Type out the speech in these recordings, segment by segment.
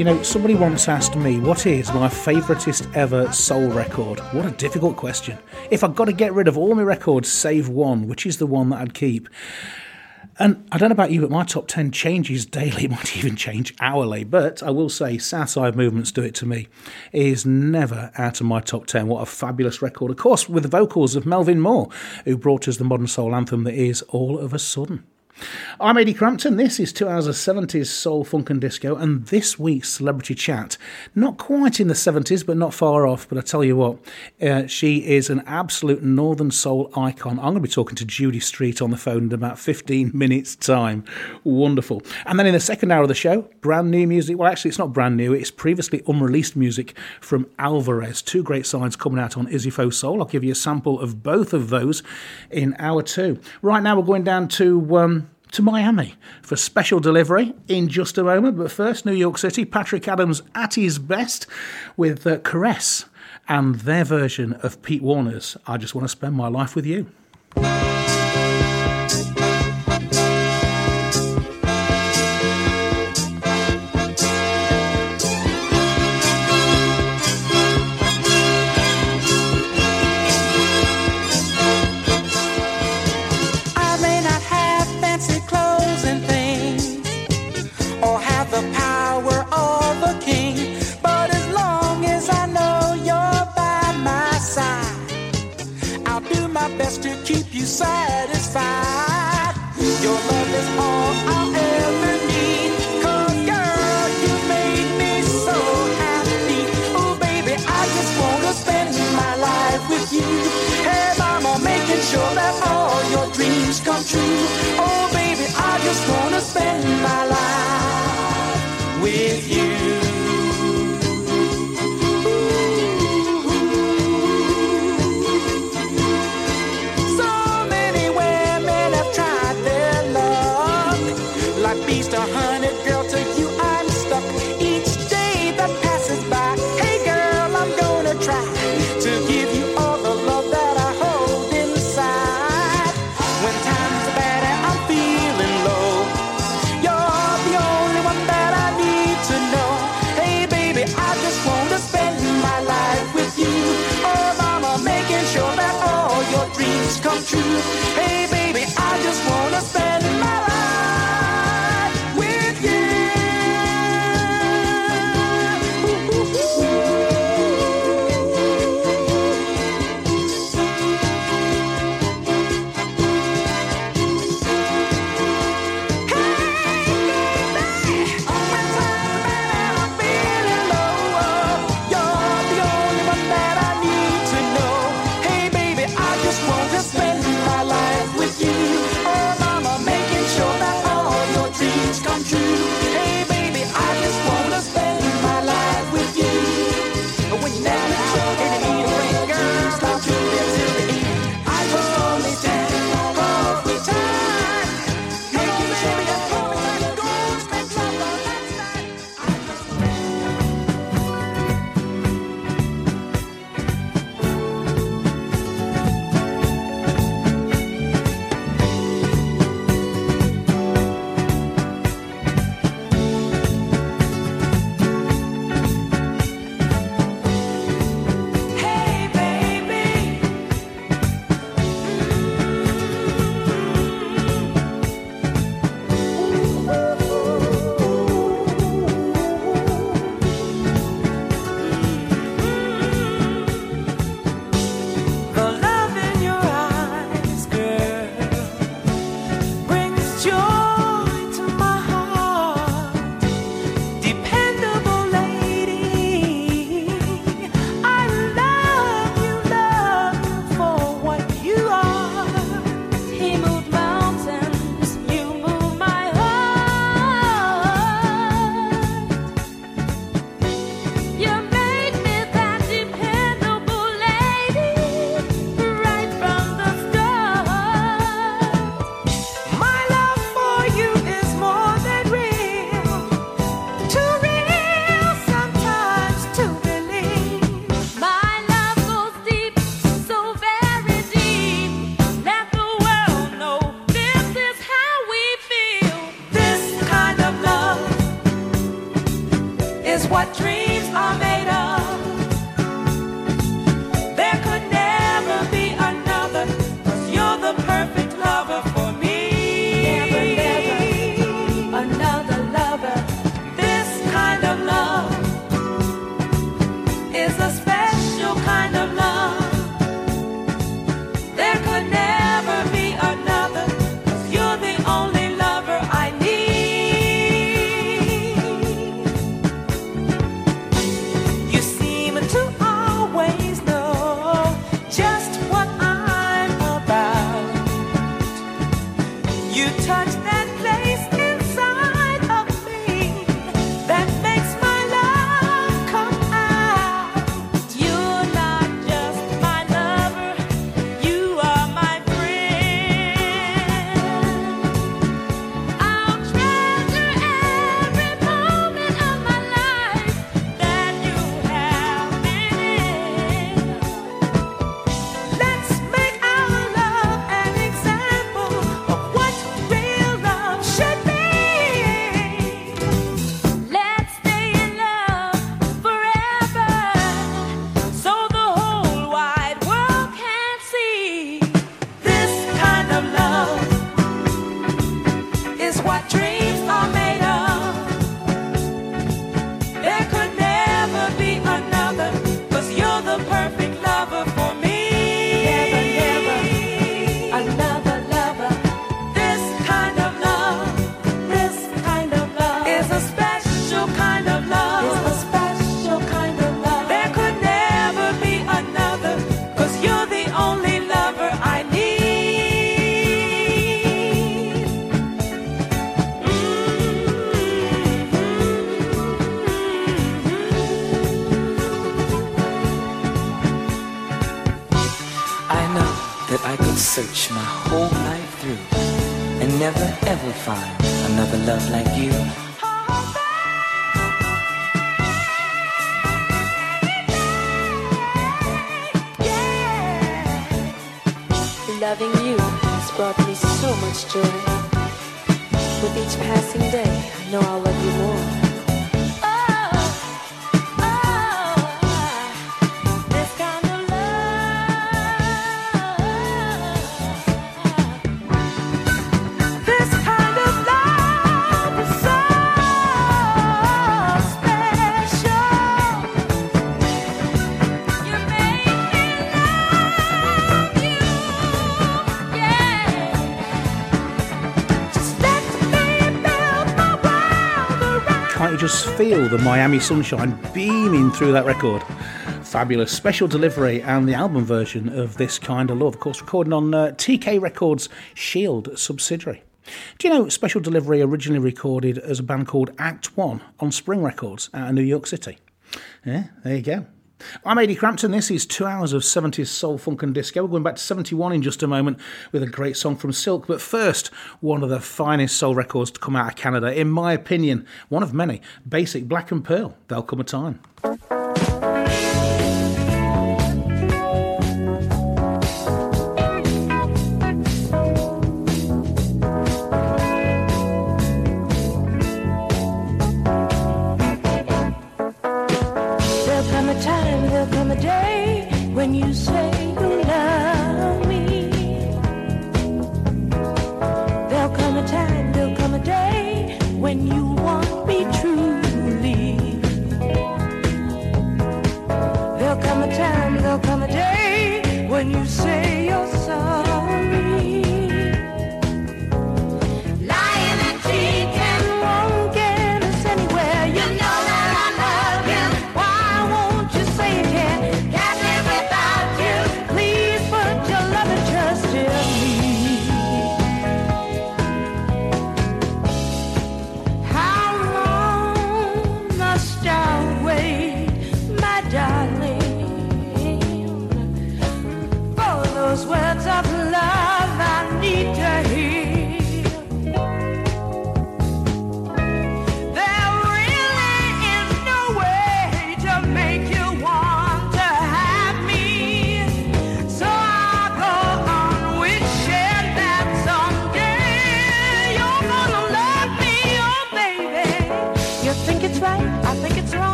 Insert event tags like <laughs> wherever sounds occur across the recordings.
You know, somebody once asked me, what is my favouriteest ever soul record? What a difficult question. If I've got to get rid of all my records, save one, which is the one that I'd keep? And I don't know about you, but my top 10 changes <laughs> daily, might even change hourly. But I will say, Southside Movements Do It To Me is never out of my top 10. What a fabulous record. Of course, with the vocals of Melvin Moore, who brought us the modern soul anthem that is All of a Sudden. I'm Ady Crampton. This is two hours of 70s soul, funk, and disco, and this week's celebrity chat, not quite in the 70s, but not far off. But I tell you what, uh, she is an absolute northern soul icon. I'm going to be talking to Judy Street on the phone in about 15 <laughs> minutes' time. Wonderful. And then in the second hour of the show, brand new music. Well, actually, it's not brand new, it's previously unreleased music from Alvarez. Two great sides coming out on Izzyfo Soul. I'll give you a sample of both of those in hour two. Right now, we're going down to. Um, to Miami for special delivery in just a moment. But first, New York City, Patrick Adams at his best with uh, Caress and their version of Pete Warner's I Just Want to Spend My Life With You. Come true. Oh, Loving you has brought me so much joy. With each passing day, I know I'll love you more. Feel the Miami sunshine beaming through that record? Fabulous special delivery and the album version of This Kind of Love, of course, recorded on uh, TK Records' Shield subsidiary. Do you know Special Delivery originally recorded as a band called Act One on Spring Records out of New York City? Yeah, there you go. I'm Ady Crampton. This is two hours of 70s soul, funk, and disco. We're going back to 71 in just a moment with a great song from Silk. But first, one of the finest soul records to come out of Canada, in my opinion, one of many Basic Black and Pearl. There'll come a time.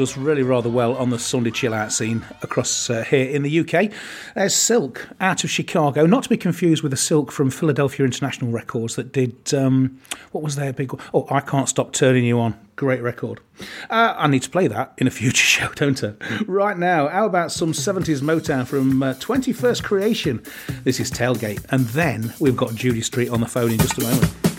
does really rather well on the Sunday chill out scene across uh, here in the UK. There's Silk out of Chicago, not to be confused with the Silk from Philadelphia International Records that did um, what was their big? Oh, I can't stop turning you on. Great record. Uh, I need to play that in a future <laughs> show, don't I? right now, how about some 70s Motown from uh, 21st Creation? This is Tailgate. And then we've got Judy Street on the phone in just a moment.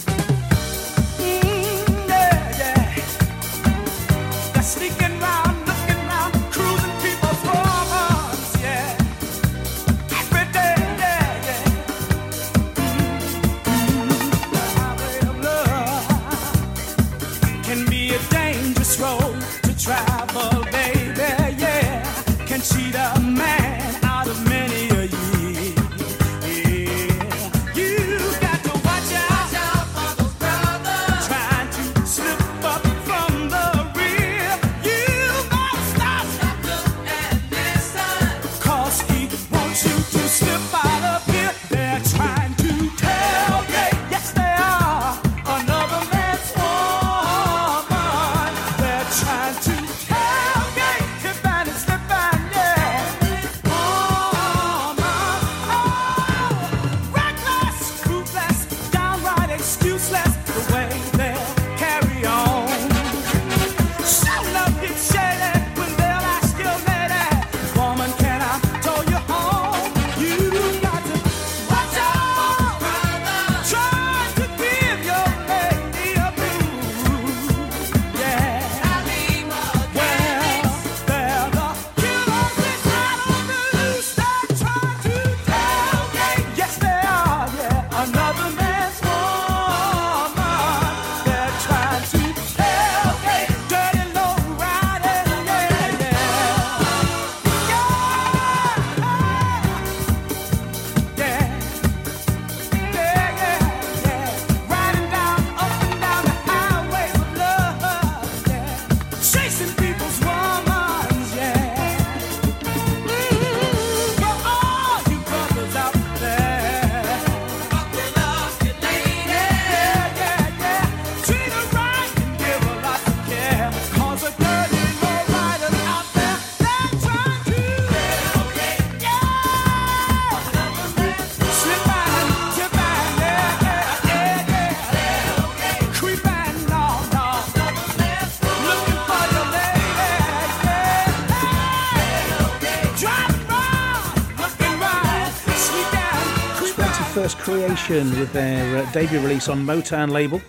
With their uh, debut release on Motown label.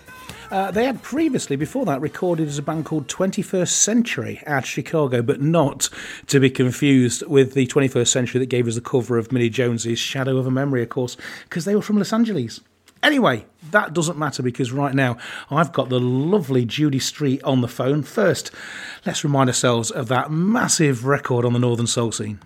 Uh, they had previously, before that, recorded as a band called 21st Century out of Chicago, but not to be confused with the 21st Century that gave us the cover of Minnie Jones's Shadow of a Memory, of course, because they were from Los Angeles. Anyway, that doesn't matter because right now I've got the lovely Judy Street on the phone. First, let's remind ourselves of that massive record on the Northern Soul scene.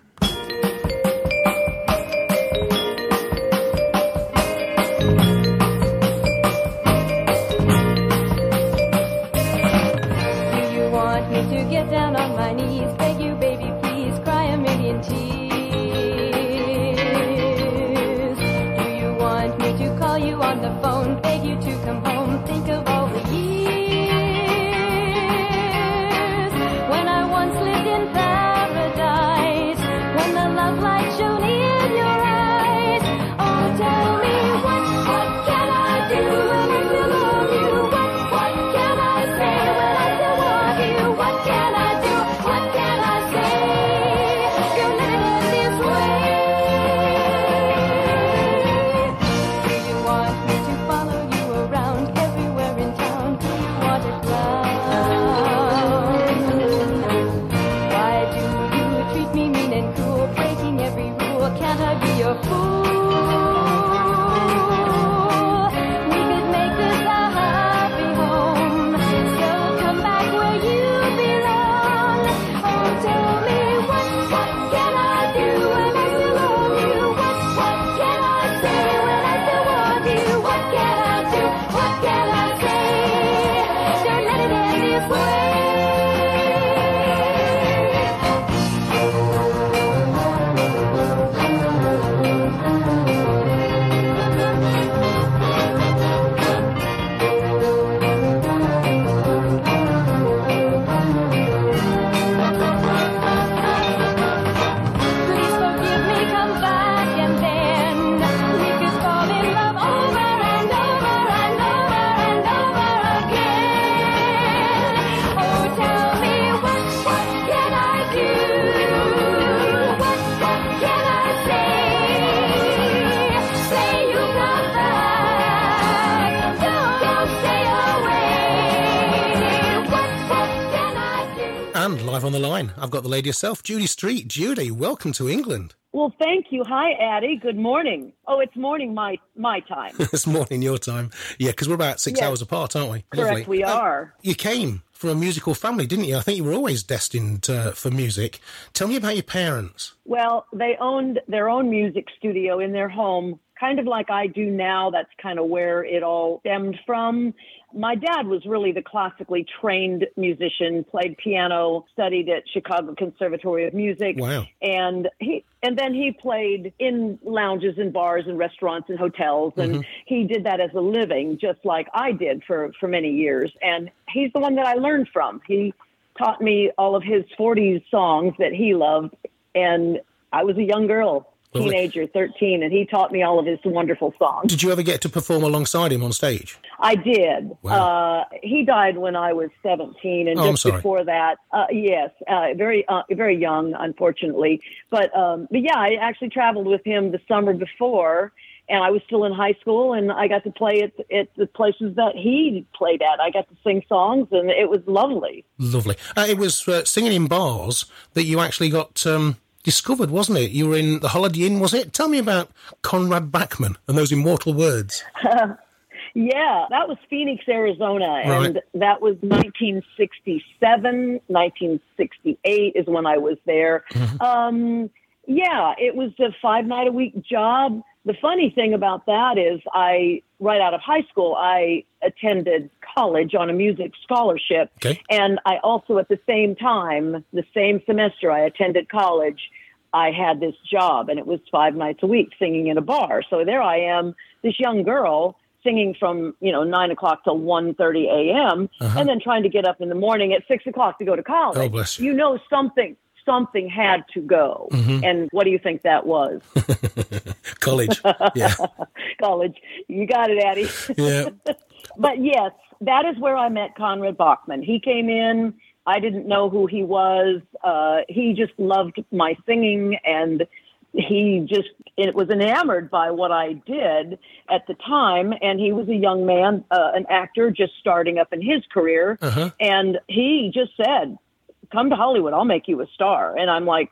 On the line, I've got the lady herself, Judy Street. Judy, welcome to England. Well, thank you. Hi, Ady. Good morning. Oh, it's morning my my time. <laughs> it's morning your time. Yeah, because we're about six Yes. hours apart, aren't we? Correct, we Um, are. you came from a musical family, didn't you? I think you were always destined uh, for music. Tell me about your parents. Well, they owned their own music studio in their home, kind of like I do now. That's kind of where it all stemmed from. My dad was really the classically trained musician, played piano, studied at Chicago Conservatory of Music. Wow. And he and then he played in lounges and bars and restaurants and hotels and Mm-hmm. Mhm. he did that as a living just like I did for for many years and he's the one that I learned from. He taught me all of his 40s songs that he loved and I was a young girl. Teenager, 13 and he taught me all of his wonderful songs. Did you ever get to perform alongside him on stage? I did. Uh, he died when I was 17, and Oh, I'm just sorry. before that, uh, yes, uh, very, uh, very young, unfortunately. But, um, but yeah, I actually traveled with him the summer before, and I was still in high school, and I got to play at, at the places that he played at. I got to sing songs, and it was lovely. Lovely. Uh, it was uh, singing in bars that you actually got um, discovered, wasn't it? You were in the Holiday Inn, was it? Tell me about Conrad Bachmann and those immortal words. <laughs> yeah, that was Phoenix, Arizona, Right. and that was 1967, 1968 is when I was there. Um, yeah, it was a five night a week job. The funny thing about that is, I right out of high school, I attended college on a music scholarship, Okay. and I also at the same time, the same semester I attended college. I had this job and it was five nights a week singing in a bar. So there I am, this young girl singing from, you know, nine o'clock till one thirty AM Uh-huh. and then trying to get up in the morning at six o'clock to go to college. Oh, bless you. know something something had to go. Mhm. And what do you think that was? <laughs> College. Yeah. <laughs> college. You got it, Ady. Yeah. <laughs> but yes, that is where I met Conrad Bachmann. He came in. I didn't know who he was. Uh, he just loved my singing and he just it was enamored by what I did at the time, and he was a young man, uh, an actor just starting up in his career, Uh-huh. and he just said, "Come to Hollywood, I'll make you a star." And I'm like,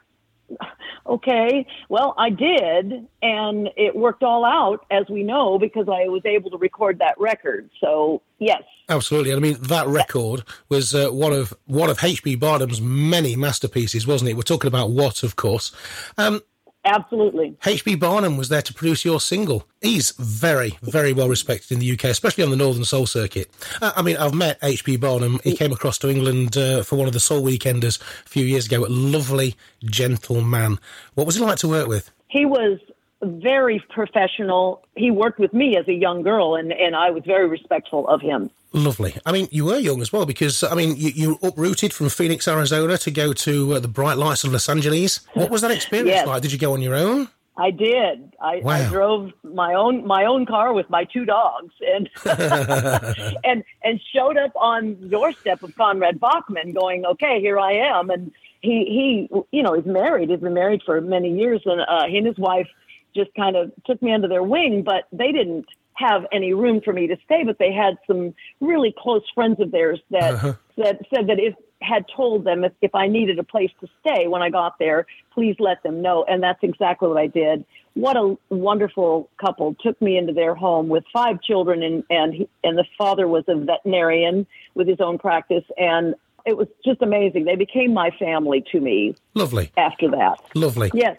"Okay, well, I did, and it worked all out, as we know, because I was able to record that record." So yes, Absolutely. I mean, that record was uh, one of one of H.B. Barnum's many masterpieces, wasn't it? We're talking about what, of course. Um, absolutely. H.B. Barnum was there to produce your single. He's very, very well respected in the UK, especially on the Northern Soul circuit. Uh, I mean, I've met H.B. Barnum. He came across to England uh, for one of the Soul Weekenders a few years ago. A lovely, gentle man. What was he like to work with? he was very professional. He worked with me as a young girl, and, and I was very respectful of him. Lovely. I mean, you were young as well because, I mean, you, you uprooted from Phoenix, Arizona to go to uh, the bright lights of Los Angeles. What was that experience Yes. like? Did you go on your own? I did. I, I drove my own my own car with my two dogs, and <laughs> and and showed up on the doorstep of Conrad Bachmann, going, "Okay, here I am." And he he, you know, he's married. He's been married for many years, and uh, he and his wife just kind of took me under their wing. But they didn't have any room for me to stay. But they had some really close friends of theirs that Uh-huh. that said that if had told them if, if I needed a place to stay when I got there, please let them know. And that's exactly what I did. What a wonderful couple took me into their home with five children and, and, he, and the father was a veterinarian with his own practice. And it was just amazing. They became my family to me Lovely. after that. Lovely. Yes.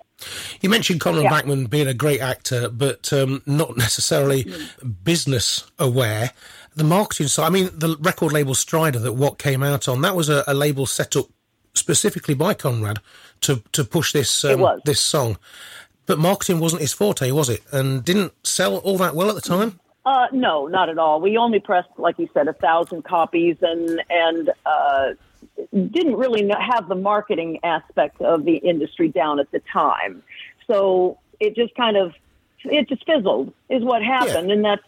You mentioned Conrad Yeah. Bachmann being a great actor, but um, not necessarily business aware. The marketing side, I mean, the record label Strider that what came out on, that was a, a label set up specifically by Conrad to to push this um, this song. But marketing wasn't his forte, was it? And didn't sell all that well at the time. Uh, no, not at all. We only pressed, like you said, a thousand copies, and and uh, didn't really have the marketing aspect of the industry down at the time. So it just kind of it just fizzled, is what happened, and that's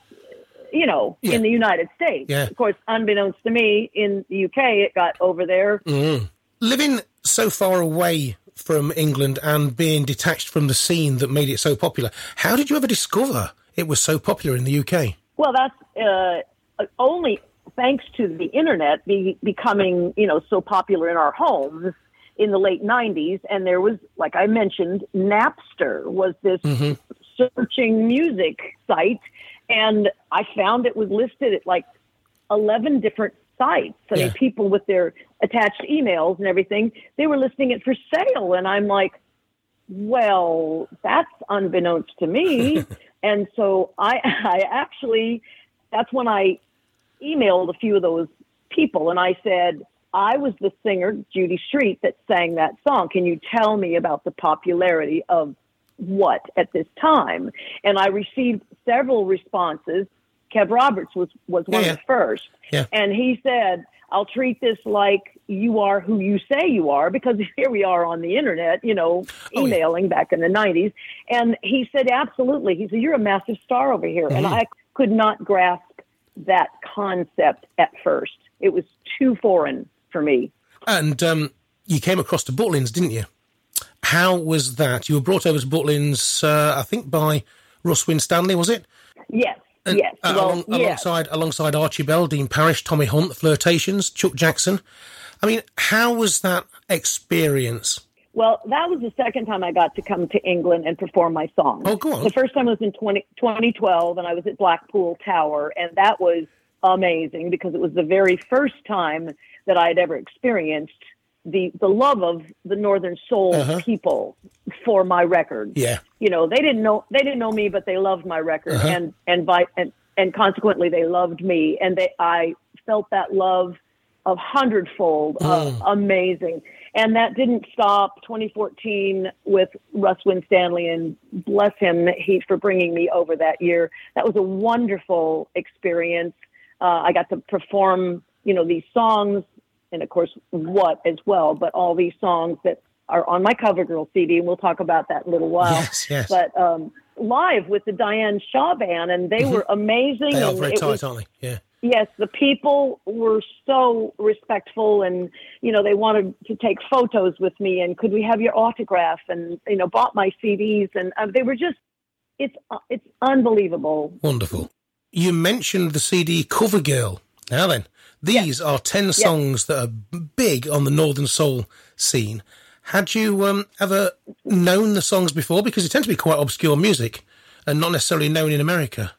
you know Yeah. in the United States. Yeah. Of course, unbeknownst to me, in the UK, it got over there. Mm. Living so far away from England and being detached from the scene that made it so popular, how did you ever discover it was so popular in the UK? Well, that's uh, only thanks to the internet be, becoming, you know, so popular in our homes in the late '90s. And there was, like I mentioned, Napster was this searching music site, and I found it was listed at like 11 different sites. I Yeah. mean, people with their attached emails and everything, they were listing it for sale, and I'm like, well, that's unbeknownst to me. <laughs> and so I, <laughs> I actually, that's when I emailed a few of those people and I said, I was the singer, Judy Street, that sang that song. Can you tell me about the popularity of what at this time? And I received several responses. Kev Roberts was, was one Yeah, of the first. Yeah. And he said, I'll treat this like you are who you say you are because <laughs> here we are on the internet, you know, Oh, yeah. emailing back in the 90s. And he said, absolutely. He said, you're a massive star over here. And Mm-hmm. I could not grasp that concept at first. It was too foreign for me. And um, you came across to Butlins, didn't you? How was that? You were brought over to Butlins, uh, I think, by Russ Winstanley, was it? Yes. And, yes. uh, well, along- yes. alongside alongside Archie Bell, Dean Parrish, Tommy Hunt, Flirtations, Chuck Jackson. I mean, how was that experience? Well, that was the second time I got to come to England and perform my song. Oh, go on. The first time was in 20, 2012, and I was at Blackpool Tower, and that was amazing because it was the very first time that I had ever experienced the the love of the Northern Soul Uh-huh. people for my record. Yeah. You know, they didn't know they didn't know me, but they loved my record, Uh-huh. and and by and and consequently they loved me, and they I felt that love a hundredfold, uh, Mm. amazing. And that didn't stop 2014 with Russ Winstanley, and bless him he for bringing me over that year. That was a wonderful experience. Uh, I got to perform, you know, these songs, and of course, what as well, but all these songs that are on my Cover Girl CD, and we'll talk about that in a little while. Yes, yes. But um, live with the Diane Shaw band, and they were amazing. They are very tight, was- aren't they? Yeah. yes, the people were so respectful, and you know they wanted to take photos with me, and could we have your autograph, and you know bought my CDs, and uh, they were just it's uh, it's unbelievable. Wonderful. You mentioned the CD Cover Girl. Now then, these are 10 songs that are big on the Northern Soul scene. Had you um, ever known the songs before? Because they tend to be quite obscure music and not necessarily known in America.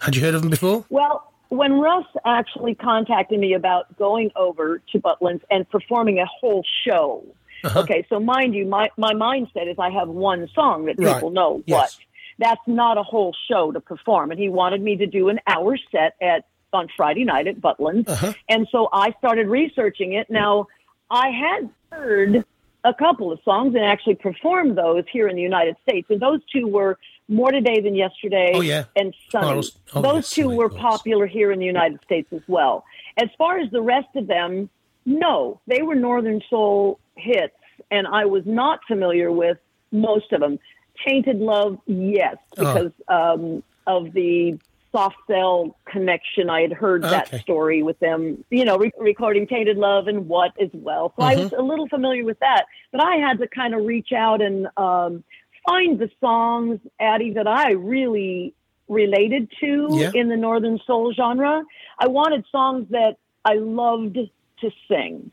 Had you heard of them before? Well, when Russ actually contacted me about going over to Butlin's and performing a whole show, Uh-huh. okay, so mind you, my, my mindset is I have one song that Right. people know, Yes. but that's not a whole show to perform. And he wanted me to do an hour set at on Friday night at Butlin's. Uh-huh. And so I started researching it. Now, I had heard a couple of songs and actually performed those here in the United States. And those two were More Today Than Yesterday Oh, yeah. and Sunny. Spirals. Oh, those yes, two were course. popular here in the United States as well. As far as the rest of them, no, they were Northern Soul hits, and I was not familiar with most of them. Tainted Love, yes, Oh. because um, of the soft cell connection. I had heard that story with them, you know, re- recording Tainted Love and What as well. So I Mhm. was a little familiar with that, but I had to kind of reach out and um, find the songs, Ady, that I really related to Yeah. in the Northern Soul genre. I wanted songs that I loved to sing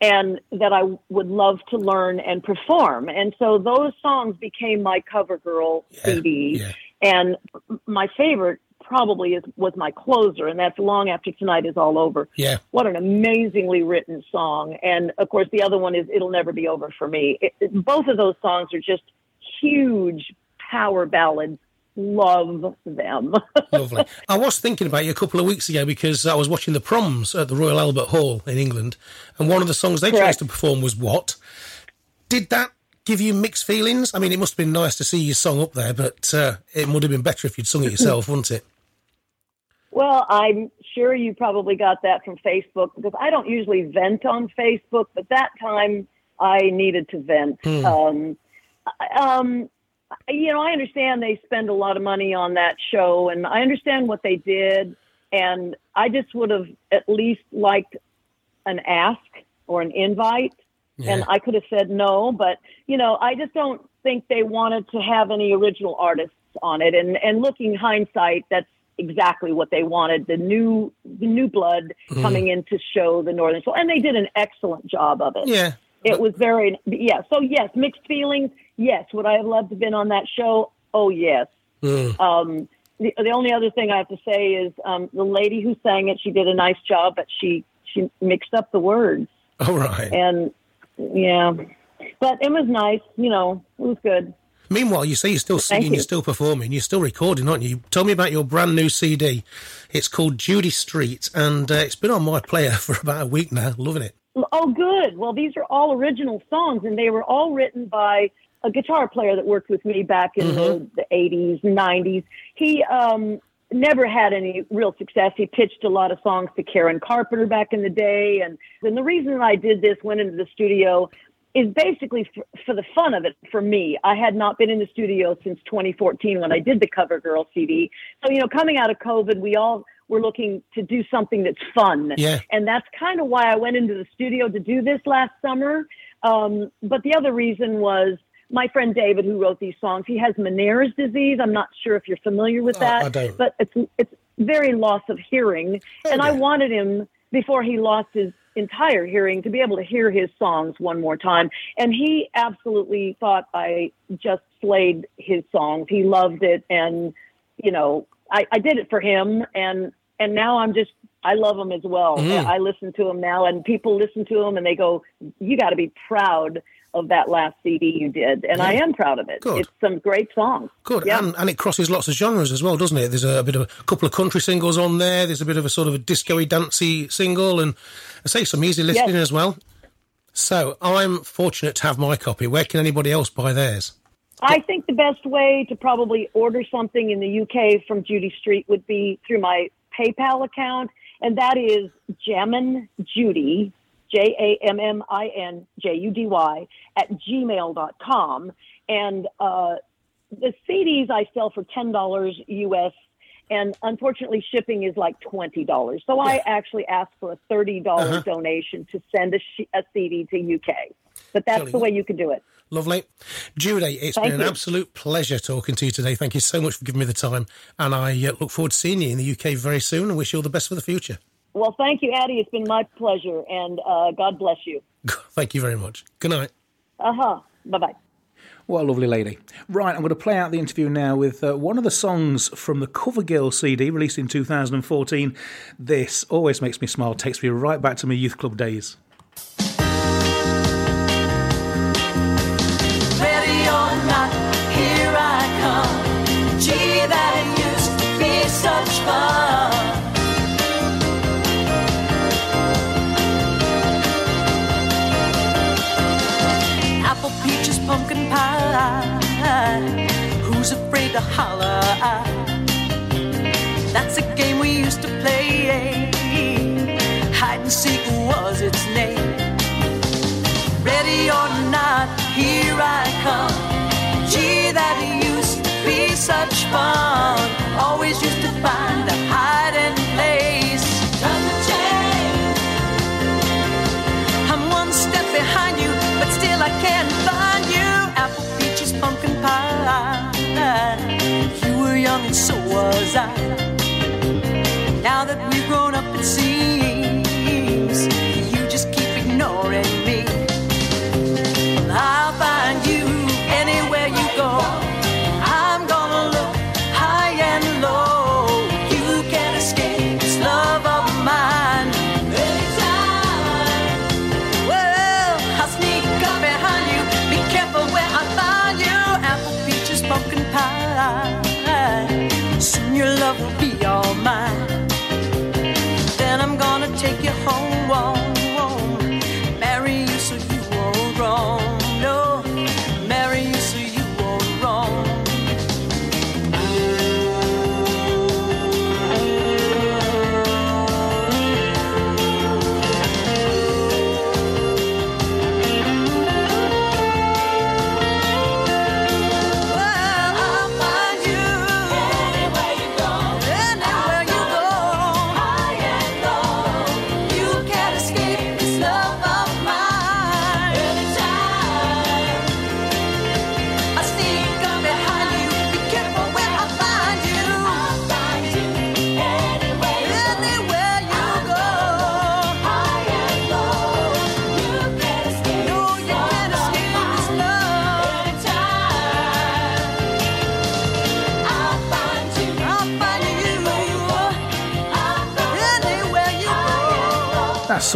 and that I would love to learn and perform. And so those songs became my cover girl CD. And my favorite probably is was my closer, and that's Long After Tonight Is All Over. Yeah. What an amazingly written song. And of course, the other one is It'll Never Be Over for Me. It, it- both of those songs are just huge power ballads. Love them. <laughs> Lovely. I was thinking about you a couple of weeks ago because I was watching the proms at the Royal Albert Hall in England, and one of the songs they chose to perform was What? Did that give you mixed feelings? I mean, it must have been nice to see your song up there, but uh, it would have been better if you'd sung it yourself, <laughs> wouldn't it? Well, I'm sure you probably got that from Facebook because I don't usually vent on Facebook, but that time I needed to vent. Hmm. Um, um, you know, I understand they spend a lot of money on that show, and I understand what they did, and I just would have at least liked an ask or an invite, and I could have said no, but you know, I just don't think they wanted to have any original artists on it, and and looking hindsight, that's exactly what they wanted the new the new blood Mhm. coming in to show the northern soul and they did an excellent job of it Yeah. it was very yeah so yes mixed feelings yes would i have loved to have been on that show oh yes Mm. um the, the only other thing i have to say is um the lady who sang it she did a nice job but she she mixed up the words All right. and yeah but it was nice you know it was good Meanwhile, you say you're still singing, you. you're still performing, you're still recording, aren't you? Tell me about your brand new CD. It's called Judy Street, and uh, it's been on my player <laughs> for about a week now. Loving it. Oh, good. Well, these are all original songs, and they were all written by a guitar player that worked with me back in the, the 80s, 90s. He um, never had any real success. He pitched a lot of songs to Karen Carpenter back in the day. And, and the reason I did this, went into the studio, is basically for, for the fun of it for me. I had not been in the studio since 2014 when I did the Cover Girl CD. So, you know, coming out of COVID, we all were looking to do something that's fun. Yeah. And that's kind of why I went into the studio to do this last summer. Um, but the other reason was my friend David, who wrote these songs, he has Meniere's disease. I'm not sure if you're familiar with that, I don't. but it's it's very loss of hearing, and I wanted him before he lost his entire hearing to be able to hear his songs one more time. And he absolutely thought I just slayed his songs. He loved it, and you know, I, I did it for him, and and now I'm just I love him as well. Mm. I listen to him now, and people listen to him, and they go, "You got to be proud." Of that last CD you did, and I am proud of it. Good. It's some great songs. Good, Yeah. and, and it crosses lots of genres as well, doesn't it? There's a, bit of a couple of country singles on there. There's a bit of a sort of a disco-y, dancey single, and I say some easy listening Yes. as well. So I'm fortunate to have my copy. Where can anybody else buy theirs? I think the best way to probably order something in the UK from Judy Street would be through my PayPal account, and that is Jammin Judy, J A M M I N J U D Y, at gmail.com. And uh, the CDs I sell for $10 US, And unfortunately, shipping is like twenty dollars. So I actually asked for a thirty dollars Uh-huh. donation to send a, sh- a CD to UK. But that's the way you can do it. Lovely. Judy, it's Thank been an you. absolute pleasure talking to you today. Thank you so much for giving me the time. And I uh, look forward to seeing you in the UK very soon and wish you all the best for the future. Well, thank you, Ady. It's been my pleasure, and uh, God bless you. <laughs> Thank you very much. Good night. Uh huh. Bye bye. What a lovely lady. Right, I'm going to play out the interview now with uh, one of the songs from the Cover Girl CD released in 2014. This always makes me smile, takes me right back to my youth club days. To holler? That's a game we used to play. Hide and seek was its name. Ready or not, here I come. Gee, that used to be such fun. Always used to find a hiding place. You were young and so was I. Now that we've grown up, it seems you just keep ignoring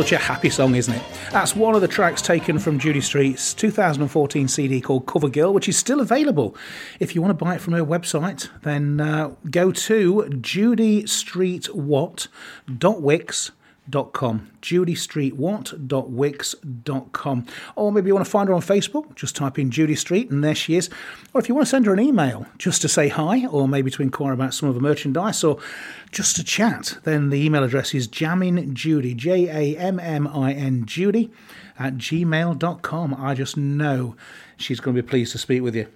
such a happy song, isn't it? That's one of the tracks taken from Judy Street's 2014 CD called Cover Girl, which is still available. If you want to buy it from her website, then uh, go to judystreetwatt.wix.com. judystreetwatt.wix.com. Or maybe you want to find her on Facebook, just type in Judy Street and there she is. Or if you want to send her an email just to say hi, or maybe to inquire about some of her merchandise, or just to chat, then the email address is jamminjudy, J A M M I N Judy, at gmail.com. I just know she's going to be pleased to speak with you.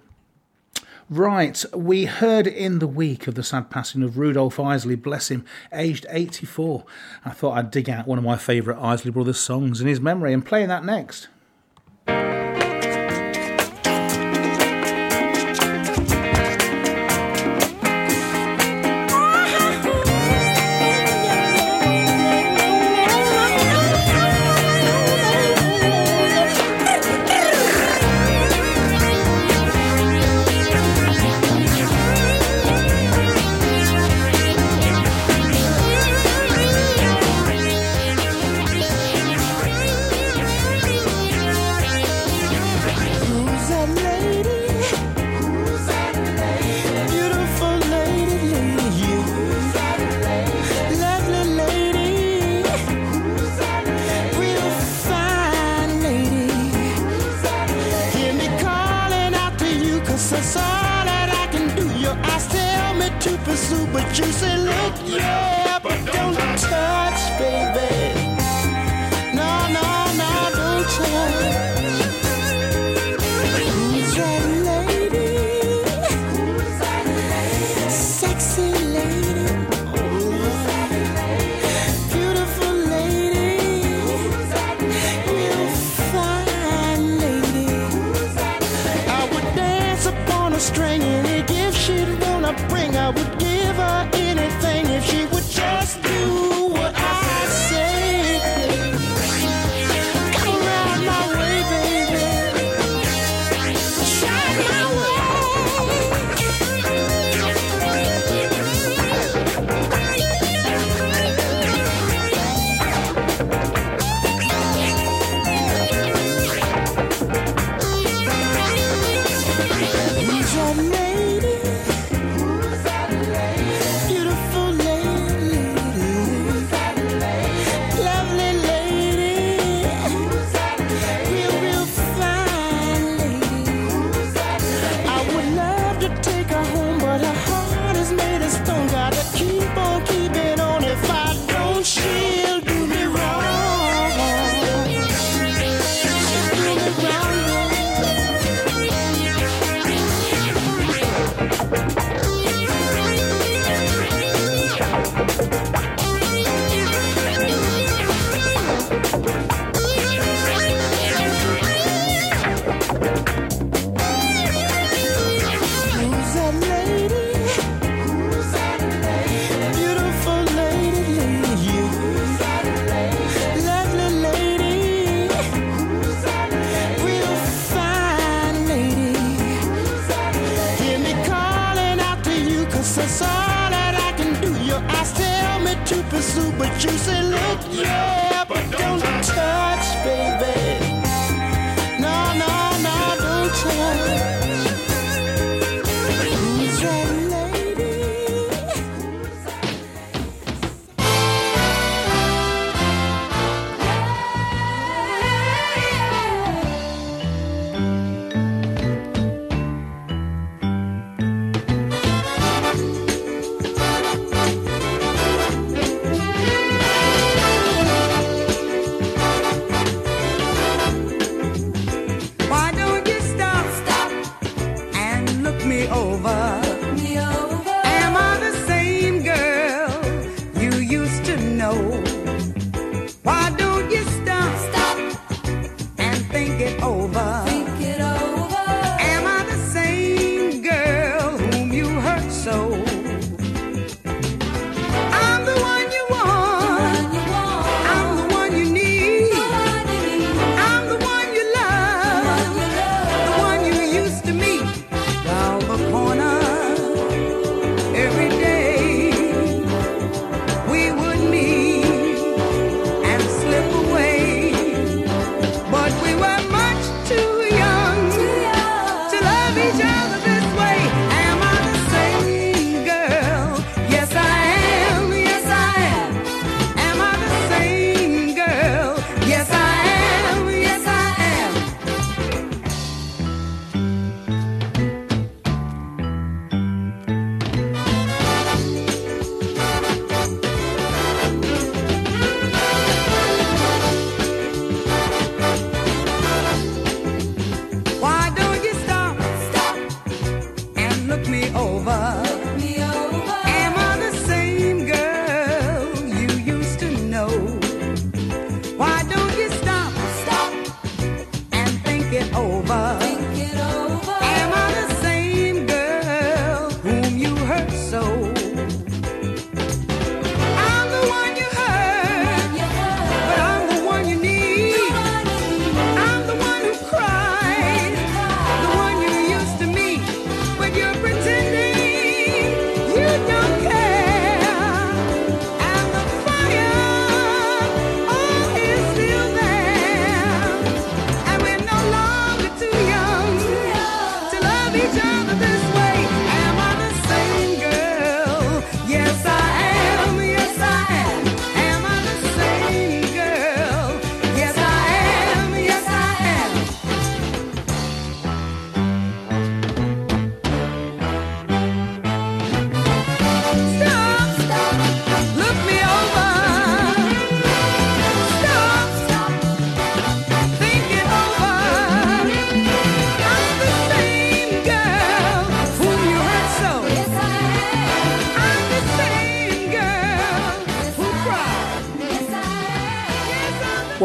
Right, we heard in the week of the sad passing of Rudolph Isley, bless him, aged 84. I thought I'd dig out one of my favourite Isley Brothers songs in his memory and play that next.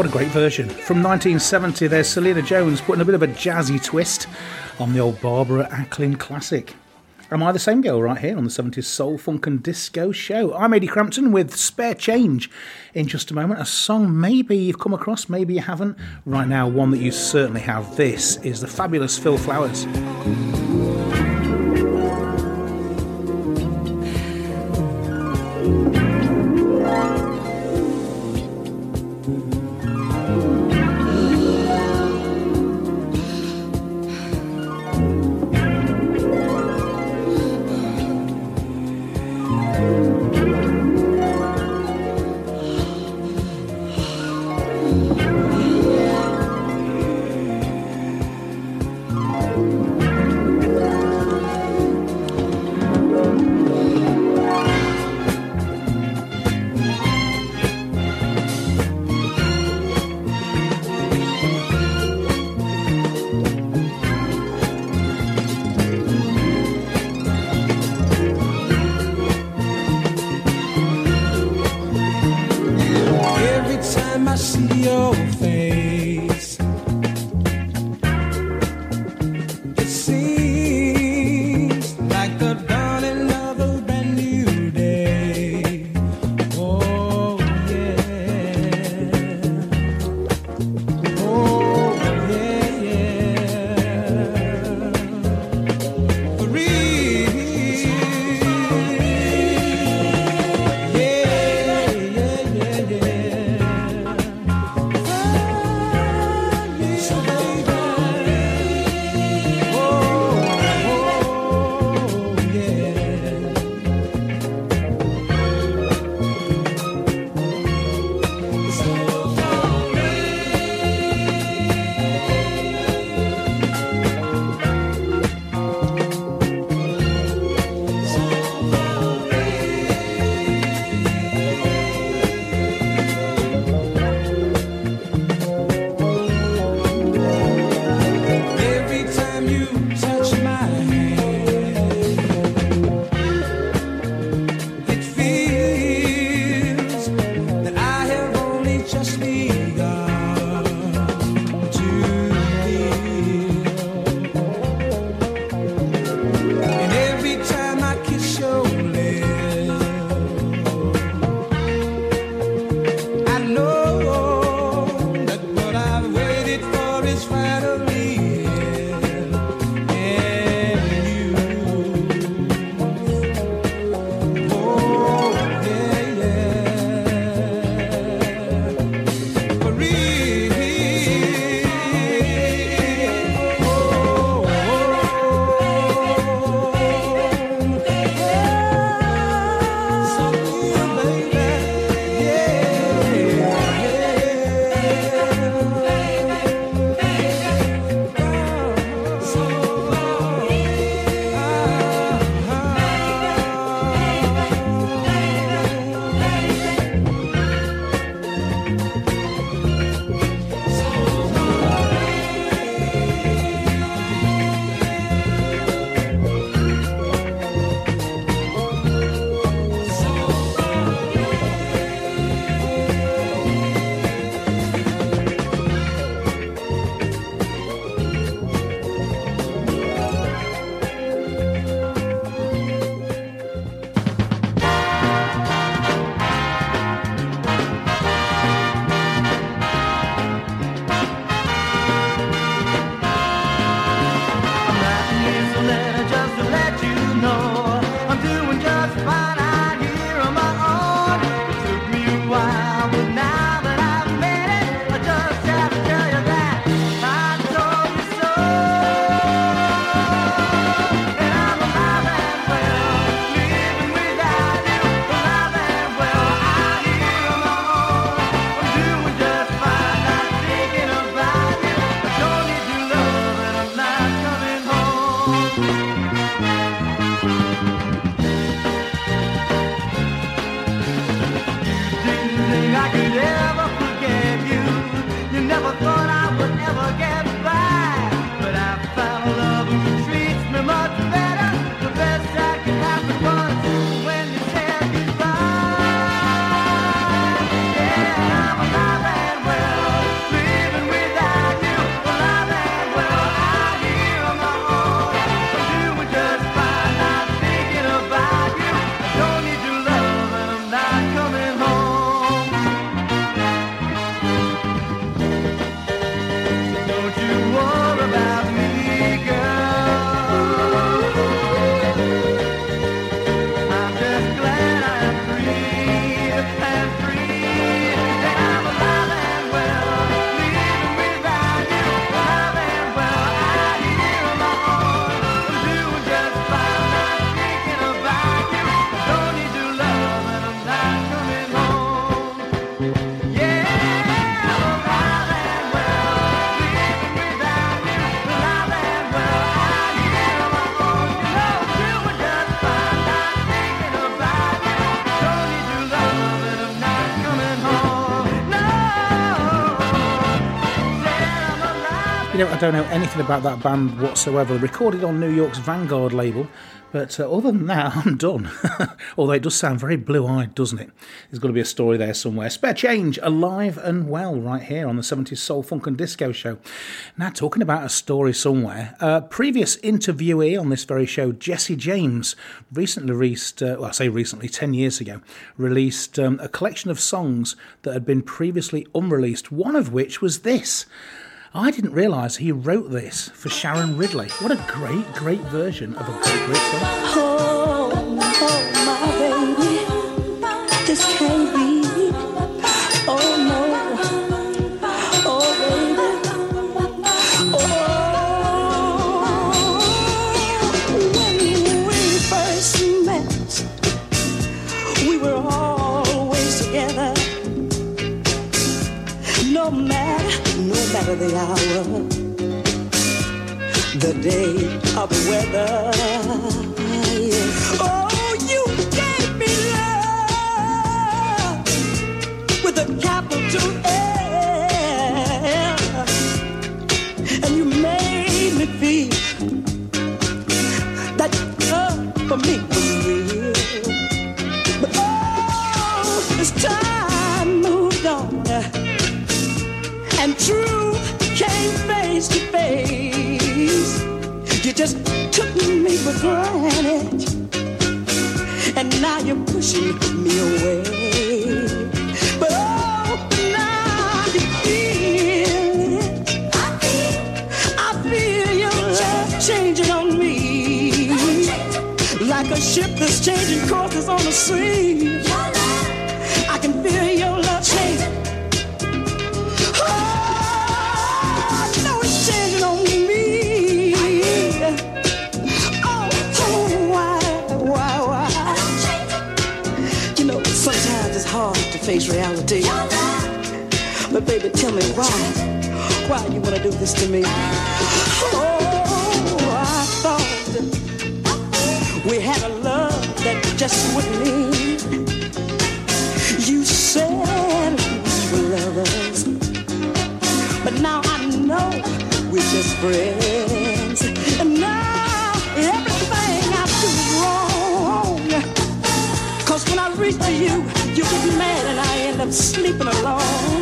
What a great version. From 1970, there's Salena Jones putting a bit of a jazzy twist on the old Barbara Acklin classic. Am I the Same Girl right here on the 70s Soul, Funk and Disco show? I'm Ady Crampton with Spare Change in just a moment. A song maybe you've come across, maybe you haven't. Right now, one that you certainly have. This is the fabulous Phil Flowers. Don't know anything about that band whatsoever. Recorded on New York's Vanguard label, but uh, other than that, <laughs> I'm done. <laughs> Although it does sound very blue eyed, doesn't it? There's got to be a story there somewhere. Spare Change, alive and well, right here on the 70s Soul, Funk and Disco show. Now, talking about a story somewhere, uh, previous interviewee on this very show, Jesse James, recently released, uh, well, I say recently, 10 years ago, released um, a collection of songs that had been previously unreleased, one of which was this. I didn't realise he wrote this for Sharon Ridley. What a great, great version of a great, great song. Oh, oh, my baby, this can't be. Oh no, oh baby, oh. oh when we first met, we were always together. No matter, matter the hour. The day of the weather. Oh, you gave me love with a capital L, and you made me feel that love for me and now you're pushing me away. But oh, now feel it. I feel, I feel your love changing on me, like a ship that's changing courses on the sea. But baby, tell me why, why you wanna do this to me? Oh, I thought we had a love that just wouldn't end. You said we were lovers. But now I know we're just friends. And now everything I do is wrong. Cause when I reach for you, you get mad sleeping alone.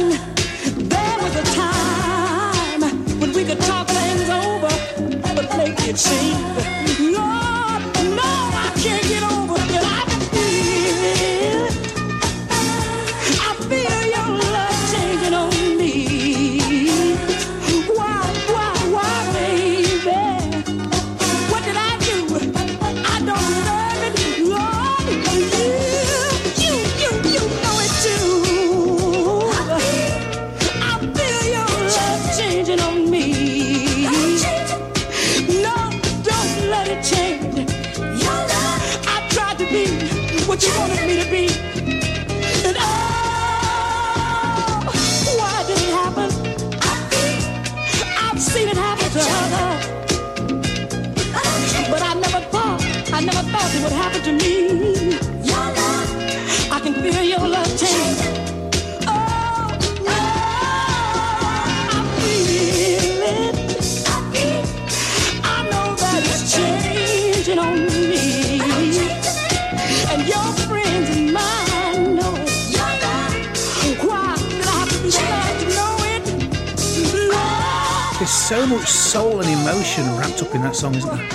Soul and emotion wrapped up in that song, isn't there?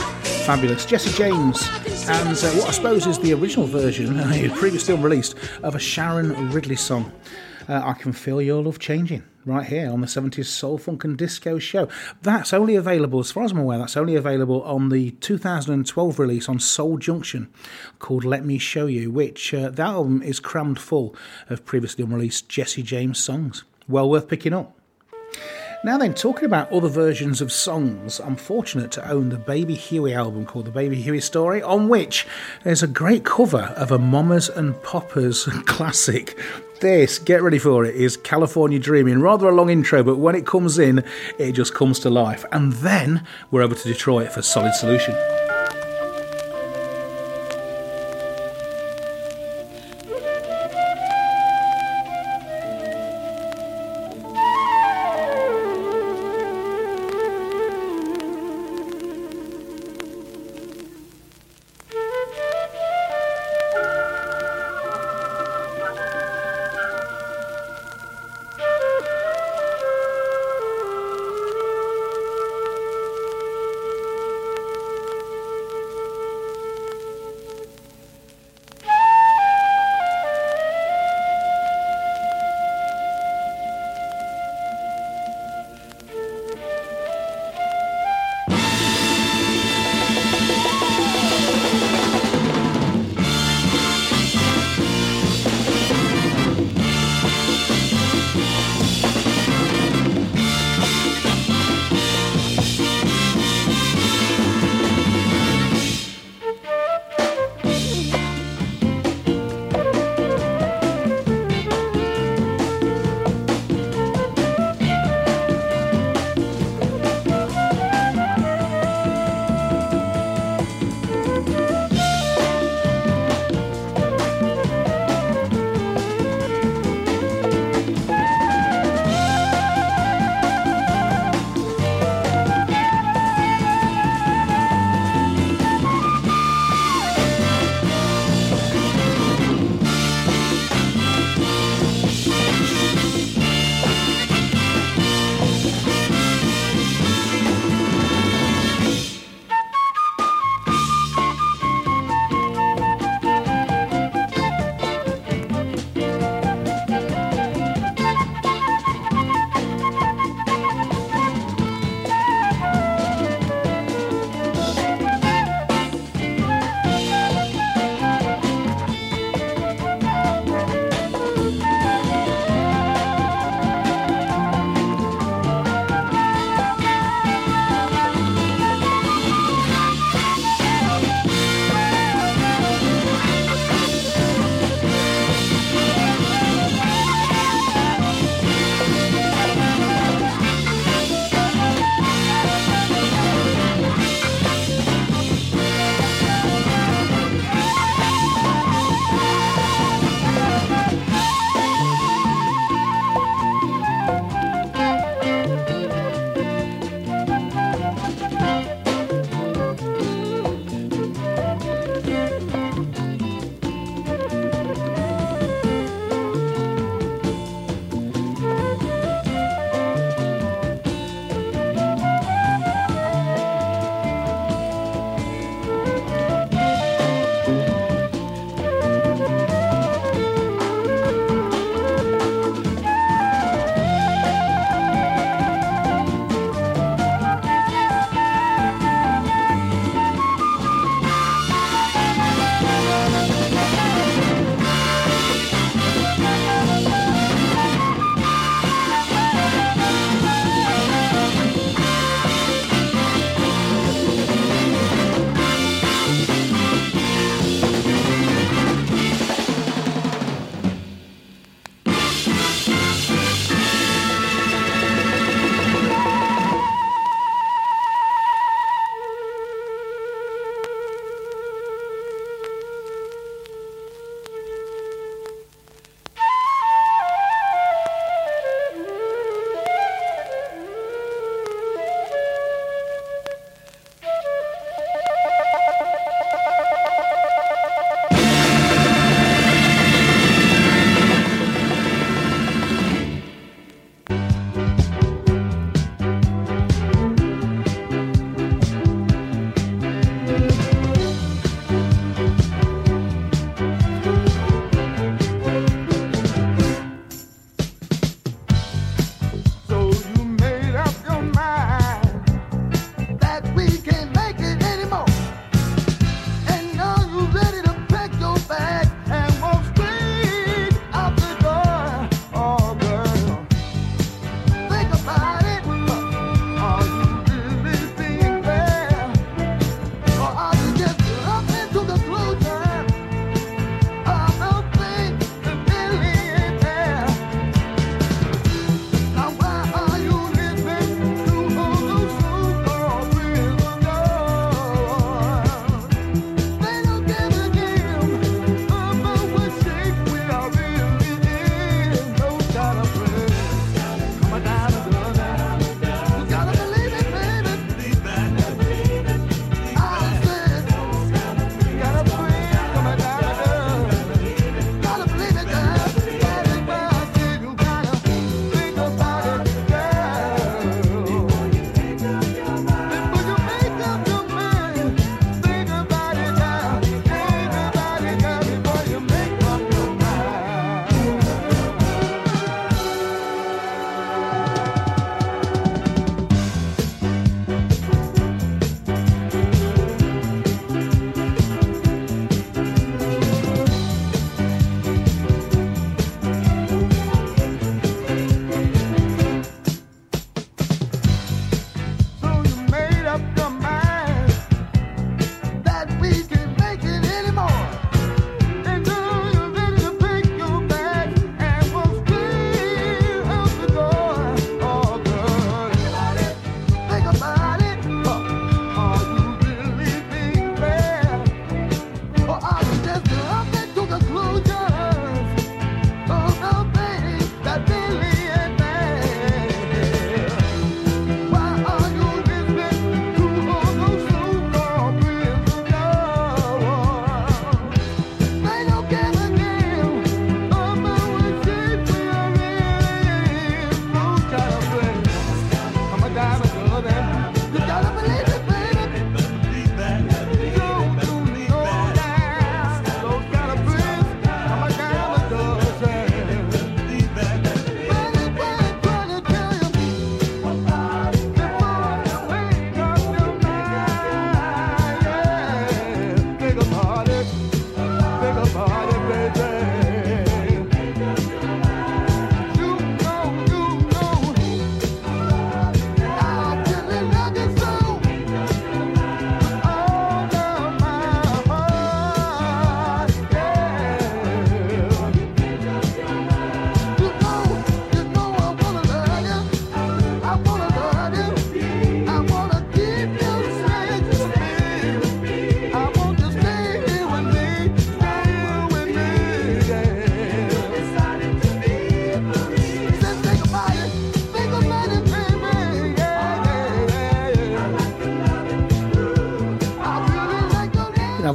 Fabulous. Jesse James, and uh, what I suppose is the original version, <laughs> previously unreleased, of a Sharon Ridley song. Uh, I Can Feel Your Love Changing, right here on the 70s Soul, Funk and Disco show. That's only available, as far as I'm aware, that's only available on the 2012 release on Soul Junction called Let Me Show You, which uh, that album is crammed full of previously unreleased Jesse James songs. Well worth picking up. Now then, talking about other versions of songs, I'm fortunate to own the Baby Huey album called The Baby Huey Story, on which there's a great cover of a Mamas and Poppers <laughs> classic. This, get ready for it, is California Dreaming. Rather a long intro, but when it comes in, it just comes to life. And then we're over to Detroit for Solid Solution.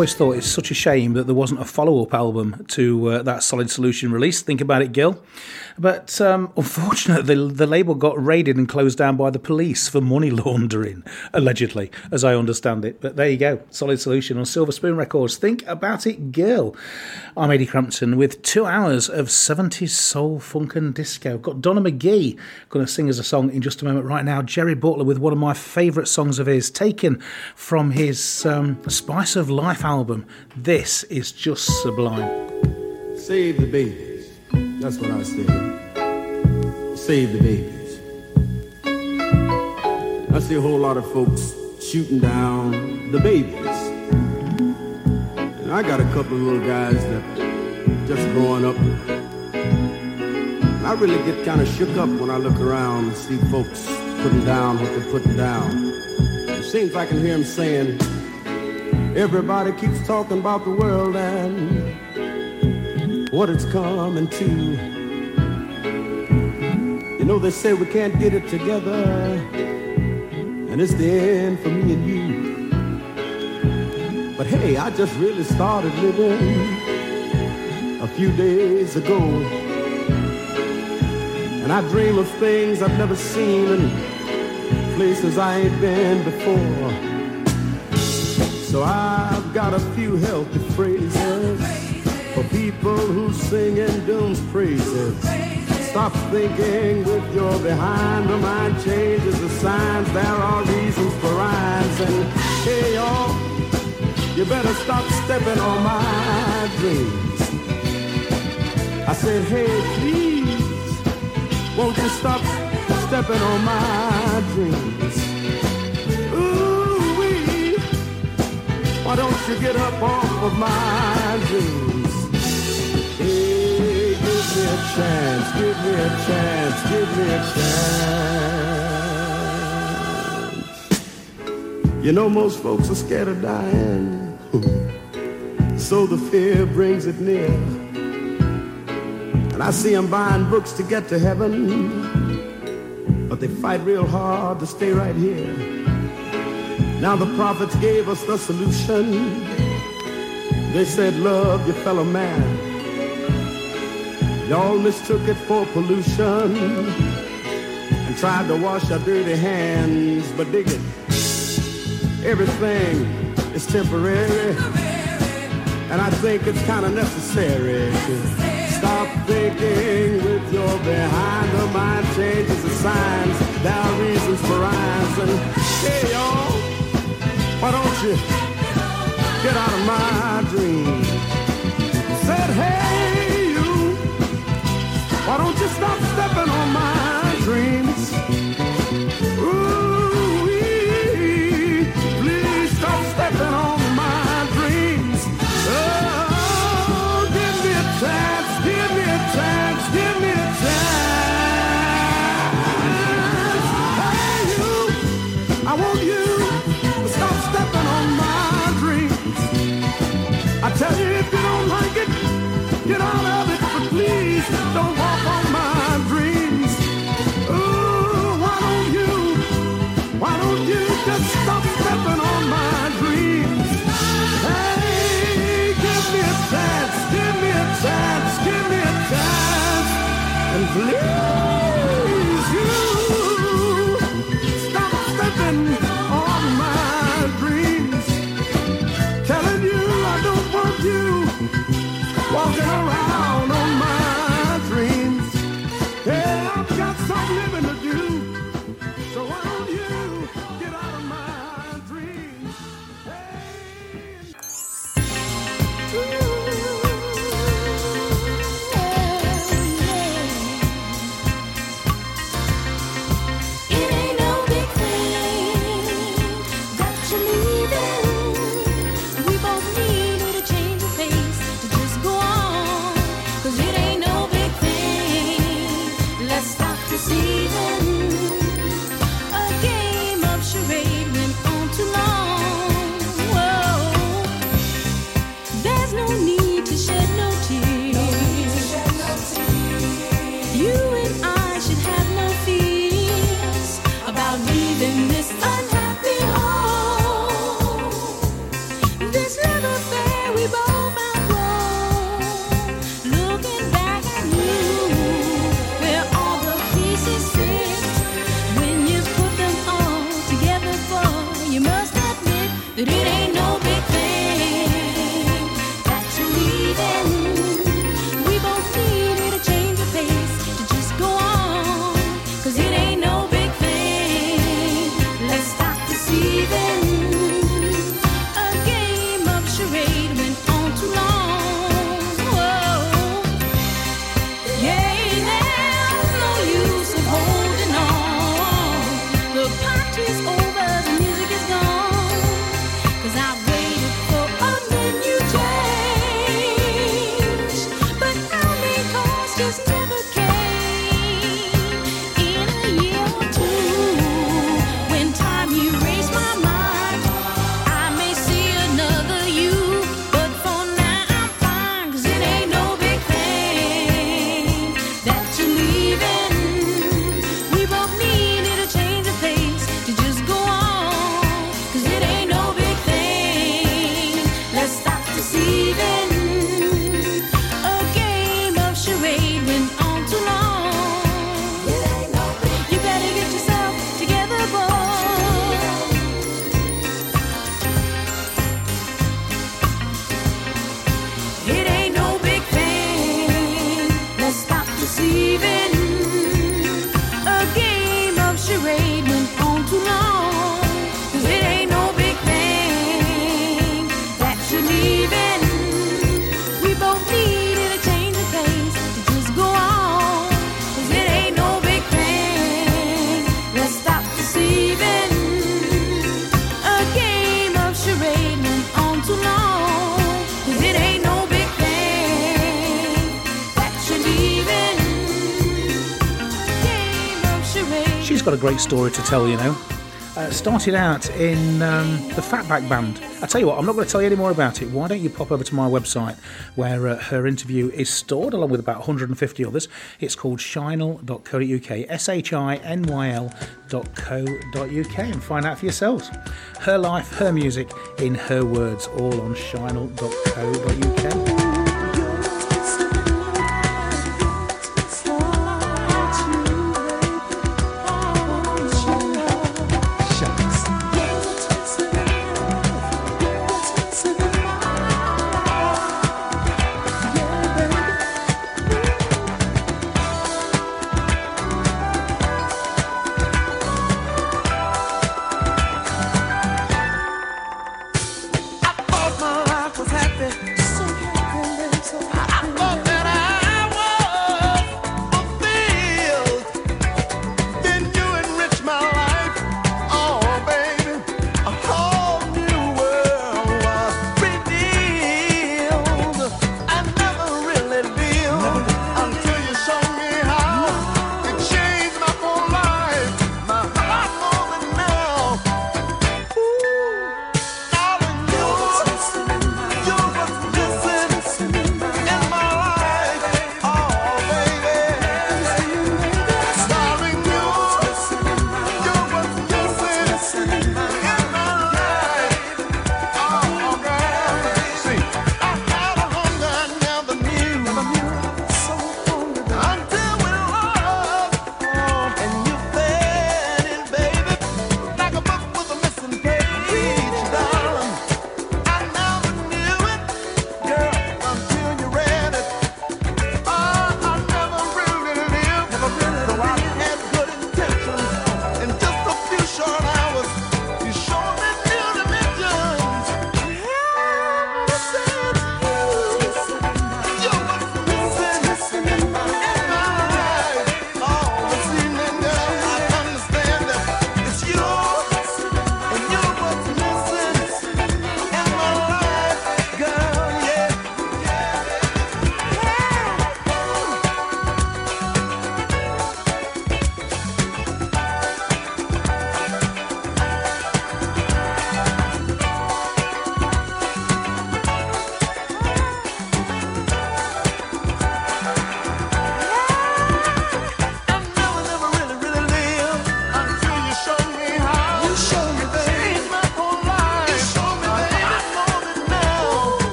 Always thought it's such a shame that there wasn't a follow up album to uh, that Solid Solution release. Think about it, girl. But um, unfortunately, the, the label got raided and closed down by the police for money laundering, allegedly, as I understand it. But there you go, Solid Solution on Silver Spoon Records. Think about it, girl. I'm Ady Crampton with two hours of 70s soul, funk, and disco. Got Donna McGee going to sing us a song in just a moment right now. Jerry Butler with one of my favourite songs of his, taken from his um, Spice of Life album. This is just sublime. Save the babies. That's what I say. Save the babies. I see a whole lot of folks shooting down the babies. And I got a couple of little guys that just growing up. I really get kind of shook up when I look around and see folks putting down what they're putting down. It seems I can hear them saying, everybody keeps talking about the world and what it's coming to. You know, they say we can't get it together, and it's the end for me and you. But hey, I just really started living a few days ago. And I dream of things I've never seen and places I ain't been before. So I've got a few healthy phrases for people who sing in Doom's praises. Stop thinking with your behind. The mind changes the signs. There are reasons for rhymes. And hey, y'all, you better stop stepping on my dreams. I said, hey, please, won't you stop stepping on my dreams? Ooh, wee, why don't you get up off of my dreams? Hey, give me a chance, give me a chance, give me a chance. You know, most folks are scared of dying, <laughs> so the fear brings it near. And I see them buying books to get to heaven, but they fight real hard to stay right here. Now the prophets gave us the solution. They said, love your fellow man. Y'all mistook it for pollution and tried to wash our dirty hands, but dig it. Everything is temporary, and I think it's kind of necessary to stop thinking with your behind. The mind changes the signs, there are reasons for rhymes, and hey y'all, why don't you get out of my dream? Said hey why don't you stop stepping on my great story to tell, you know. Uh, started out in um, the Fatback Band. I tell you what, I'm not going to tell you any more about it. Why don't you pop over to my website where uh, her interview is stored, along with about 150 others. It's called shinyl.co.uk, S H I N Y L.co.uk, and find out for yourselves. Her life, her music, in her words, all on shinyl.co.uk.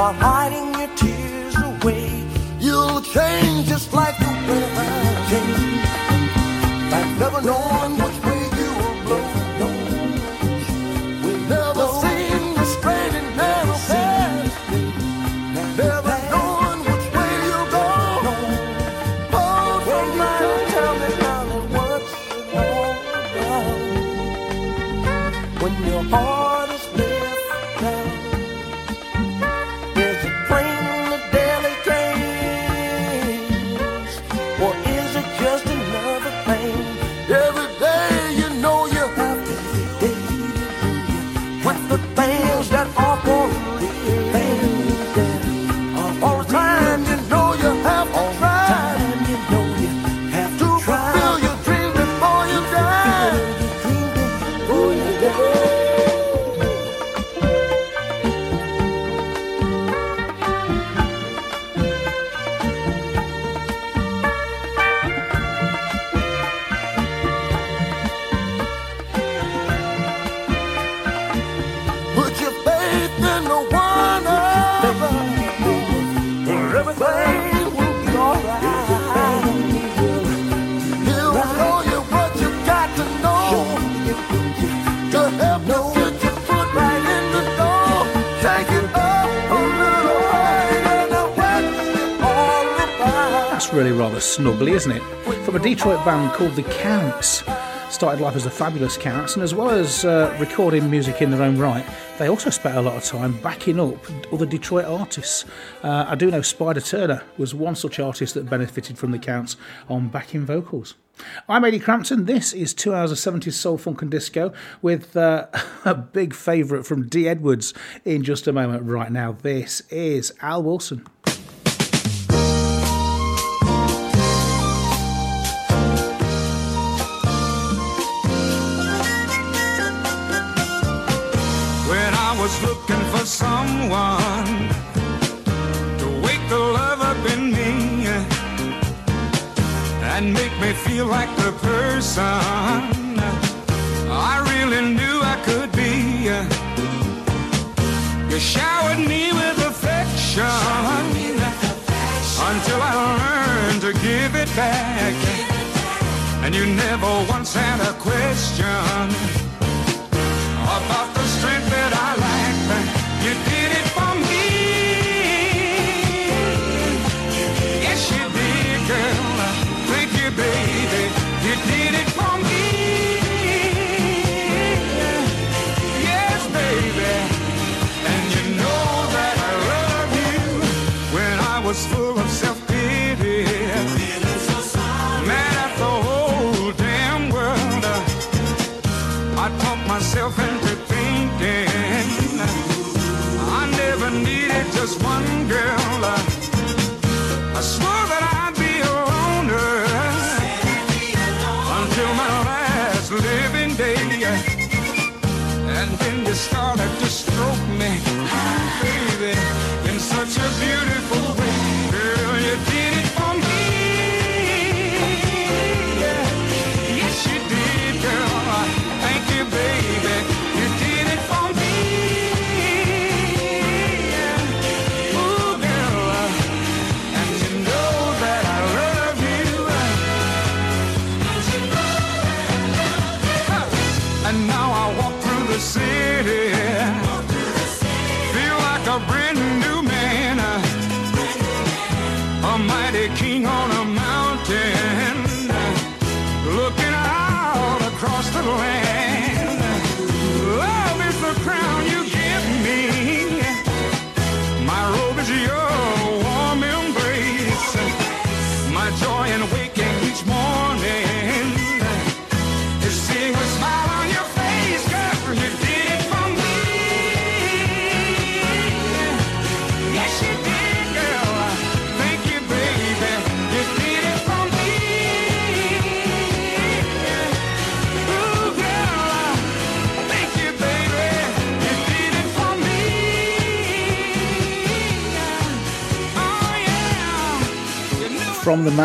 while hiding your tears away? You'll change just like the change. Like never knowing snuggly, isn't it? From a Detroit band called The Counts. Started life as the Fabulous Counts, and as well as uh, recording music in their own right, they also spent a lot of time backing up other Detroit artists. Uh, I do know Spider Turner was one such artist that benefited from The Counts on backing vocals. I'm Ady Crampton. This is two hours of 70s soul, funk, and disco with uh, <laughs> a big favourite from Dee Edwards in just a moment. Right now, this is Al Wilson. Someone to wake the love up in me and make me feel like the person I really knew I could be. You showered me with affection until I learned to give it back. And you never once had a question about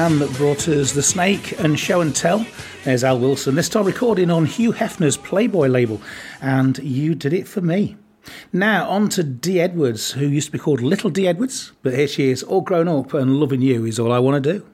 that brought us The Snake and Show and Tell, there's Al Wilson, this time recording on Hugh Hefner's Playboy label, and You Did It For Me. Now, on to Dee Edwards, who used to be called Little Dee Edwards, but here she is, all grown up and loving you is all I want to do.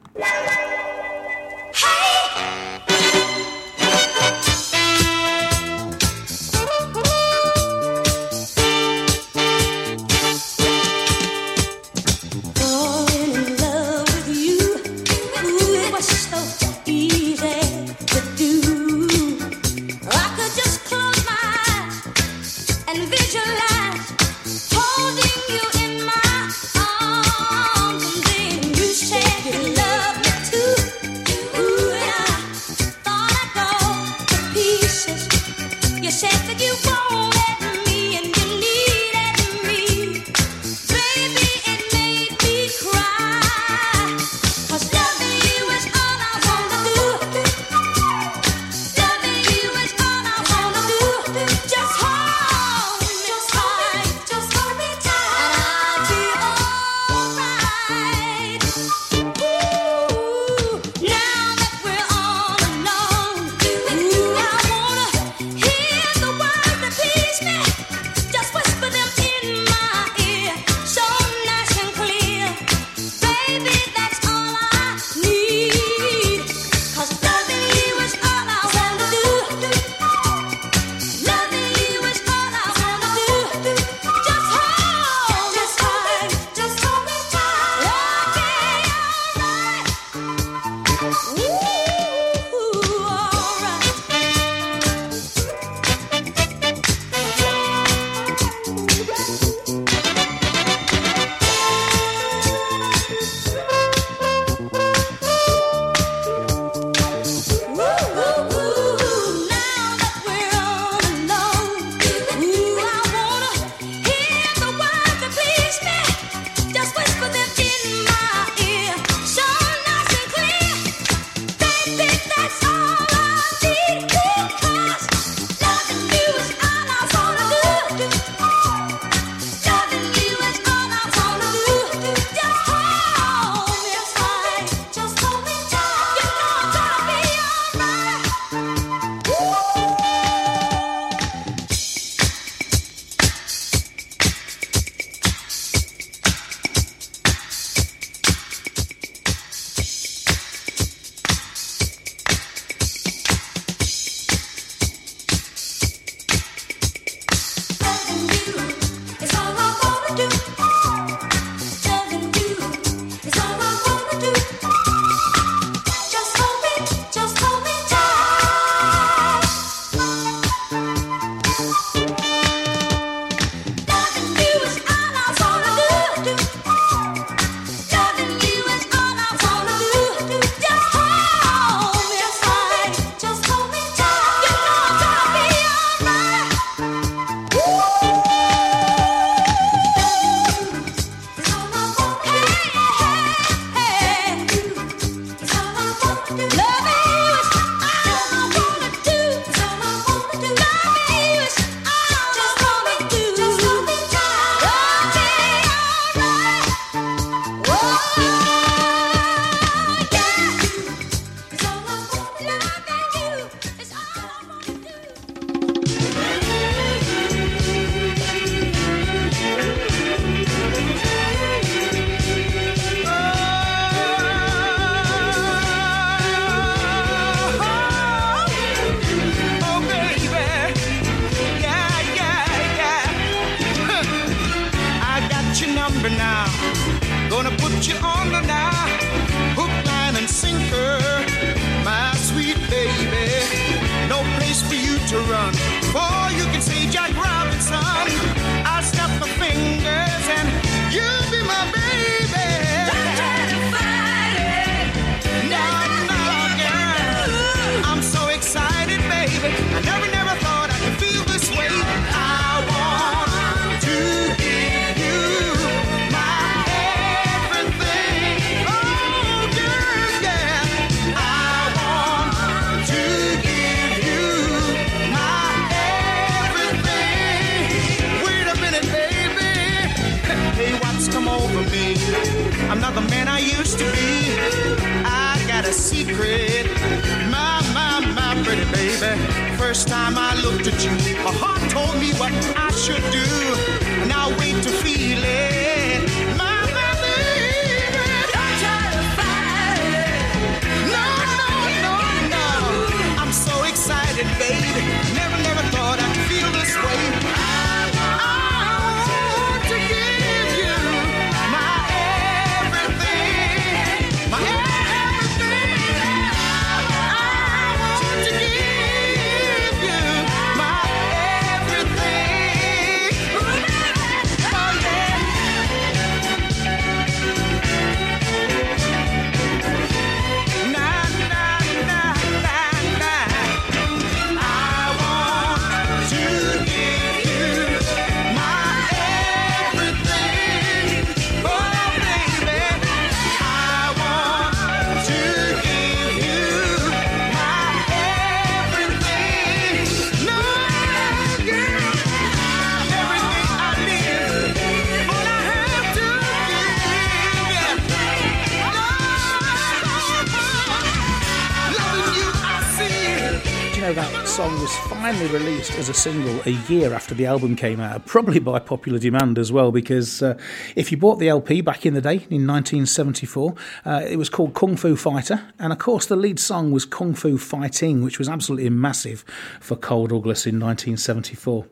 as a single a year after the album came out, probably by popular demand as well, because uh, if you bought the LP back in the day in 1974, uh, it was called Kung Fu Fighter, and of course the lead song was Kung Fu Fighting, which was absolutely massive for Carl Douglas in 1974.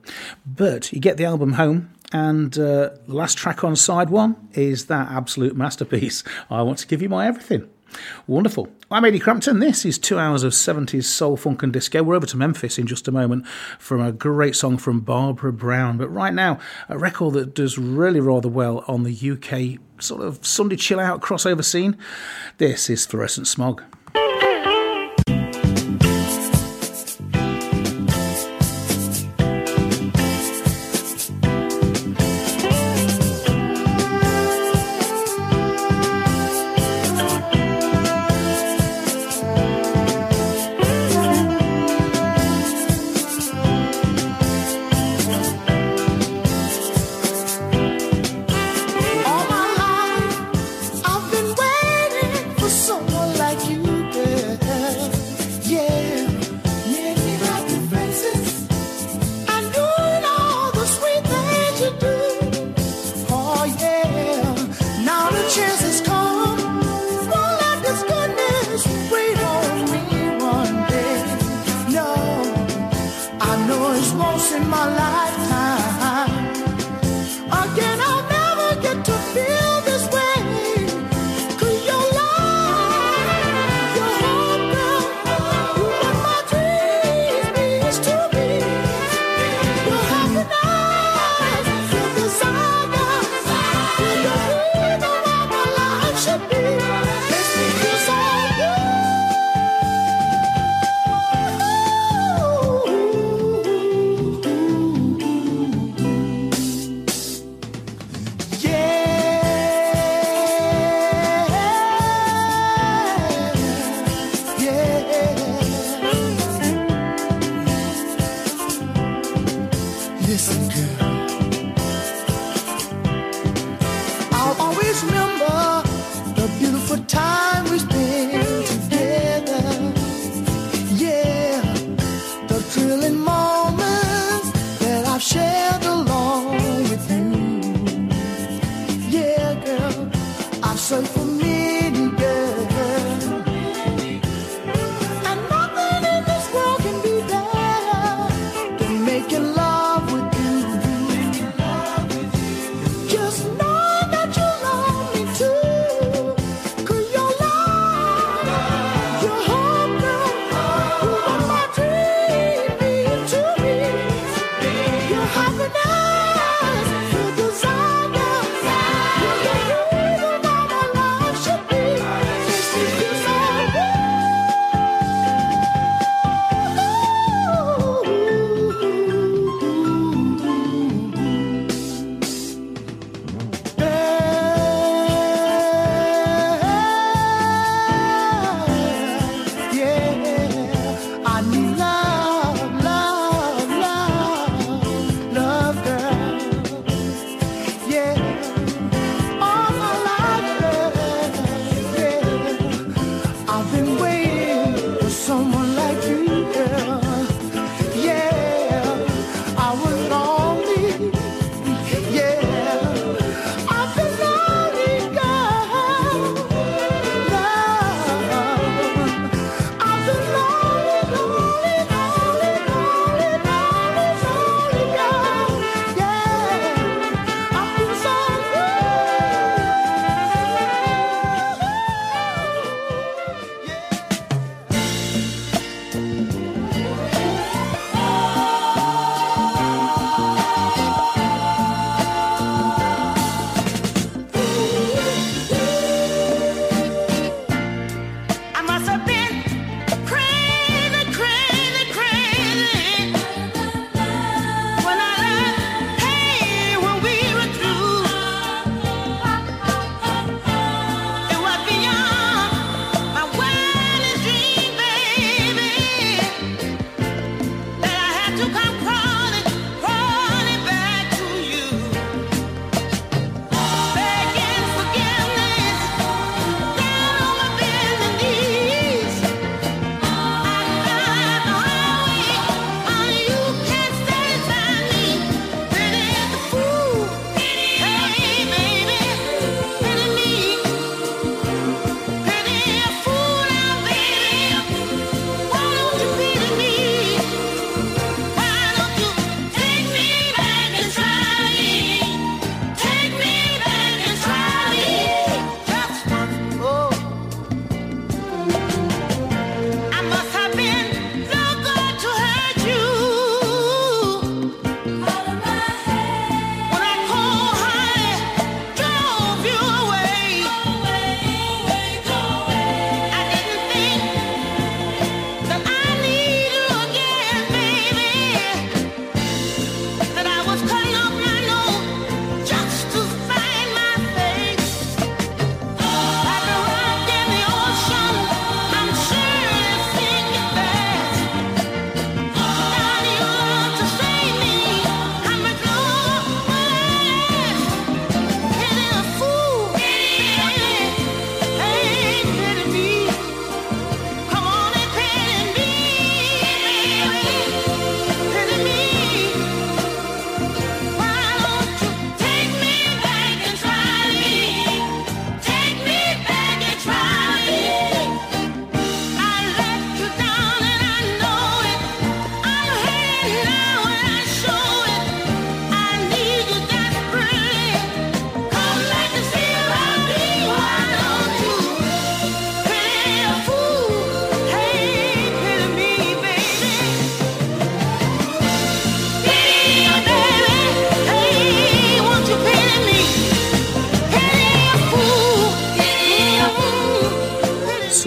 But you get the album home, and uh, last track on side one is that absolute masterpiece, I Want to Give You My Everything. Wonderful. I'm Ady Crampton. This is two hours of 70s soul, funk, and disco. We're over to Memphis in just a moment from a great song from Barbara Brown. But right now, a record that does really rather well on the UK sort of Sunday chill out crossover scene. This is Fluorescent Smog.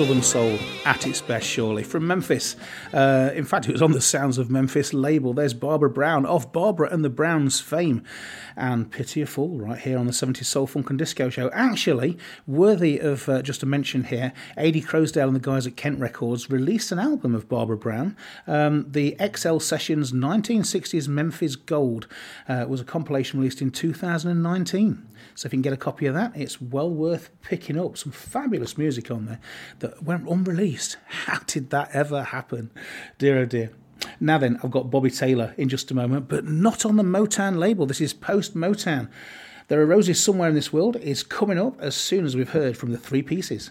Southern Soul at its best, surely. From Memphis. Uh, in fact, it was on the Sounds of Memphis label. There's Barbara Brown of Barbara and the Browns fame. And Pity a Fool right here on the 70s Soul Funk and Disco Show. Actually, worthy of uh, just a mention here, Ady Croasdell and the guys at Kent Records released an album of Barbara Brown. Um, the XL Sessions 1960s Memphis Gold uh, was a compilation released in 2019. So if you can get a copy of that, it's well worth picking up. Some fabulous music on there that went unreleased. How did that ever happen? Dear oh dear. Now then, I've got Bobby Taylor in just a moment, but not on the Motown label. This is post Motown. There are roses somewhere in this world is coming up as soon as we've heard from the three pieces.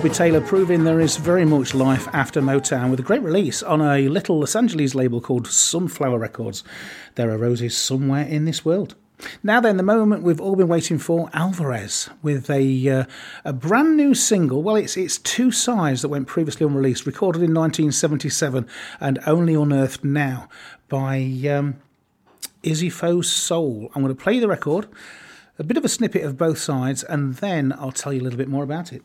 Bobby Taylor proving there is very much life after Motown with a great release on a little Los Angeles label called Sunflower Records. There are roses somewhere in this world. Now then, the moment we've all been waiting for, Alvarez with a uh, a brand new single. Well, it's it's two sides that went previously unreleased, recorded in 1977 and only unearthed now by um, Izipho Soul. I'm going to play the record, a bit of a snippet of both sides, and then I'll tell you a little bit more about it.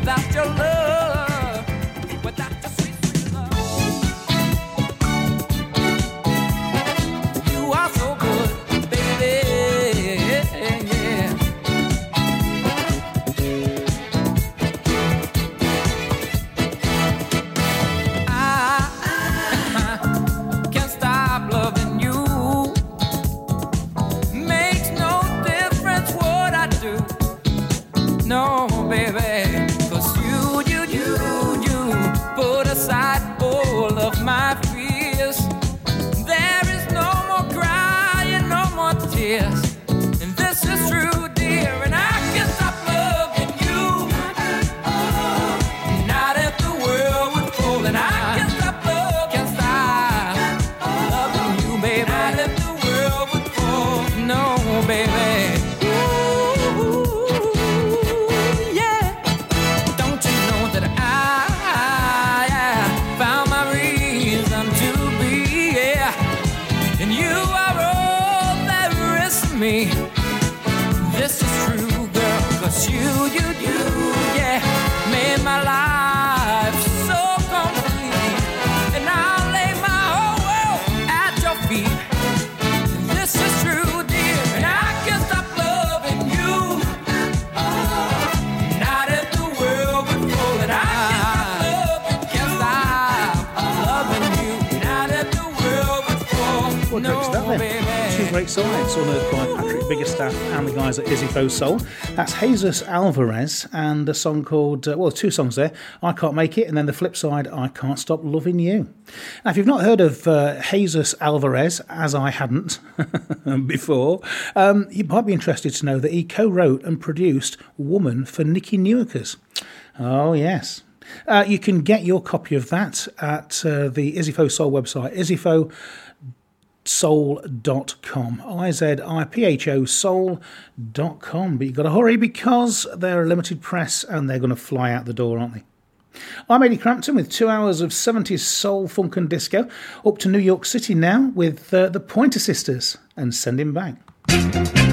without your love. Afro Soul. That's Jesus Alvarez and a song called, uh, well, two songs there I Can't Make It, and then the flip side, I Can't Stop Loving You. Now, if you've not heard of uh, Jesus Alvarez, as I hadn't <laughs> before, um, you might be interested to know that he co wrote and produced Woman for Nicky Newakers. Oh, yes. Uh, you can get your copy of that at uh, the Izipho Soul website, izipho.com soul.com. I Z I P H O soul.com. But you've got to hurry because they're a limited press and they're going to fly out the door, aren't they? I'm Ady Crampton with two hours of 70s soul, funk, and disco. Up to New York City now with uh, the Pointer Sisters and Send Him Back.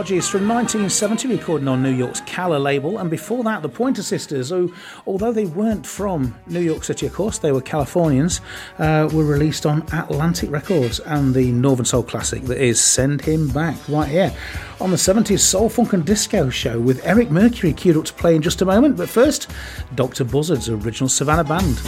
Hodges from 1970, recording on New York's Calla label, and before that, the Pointer Sisters, who, although they weren't from New York City, of course, they were Californians, uh, were released on Atlantic Records and the Northern Soul classic that is Send Him Back, right here on the 70s Soul Funk and Disco show with Eric Mercury queued up to play in just a moment, but first, Dr. Buzzard's original Savannah band.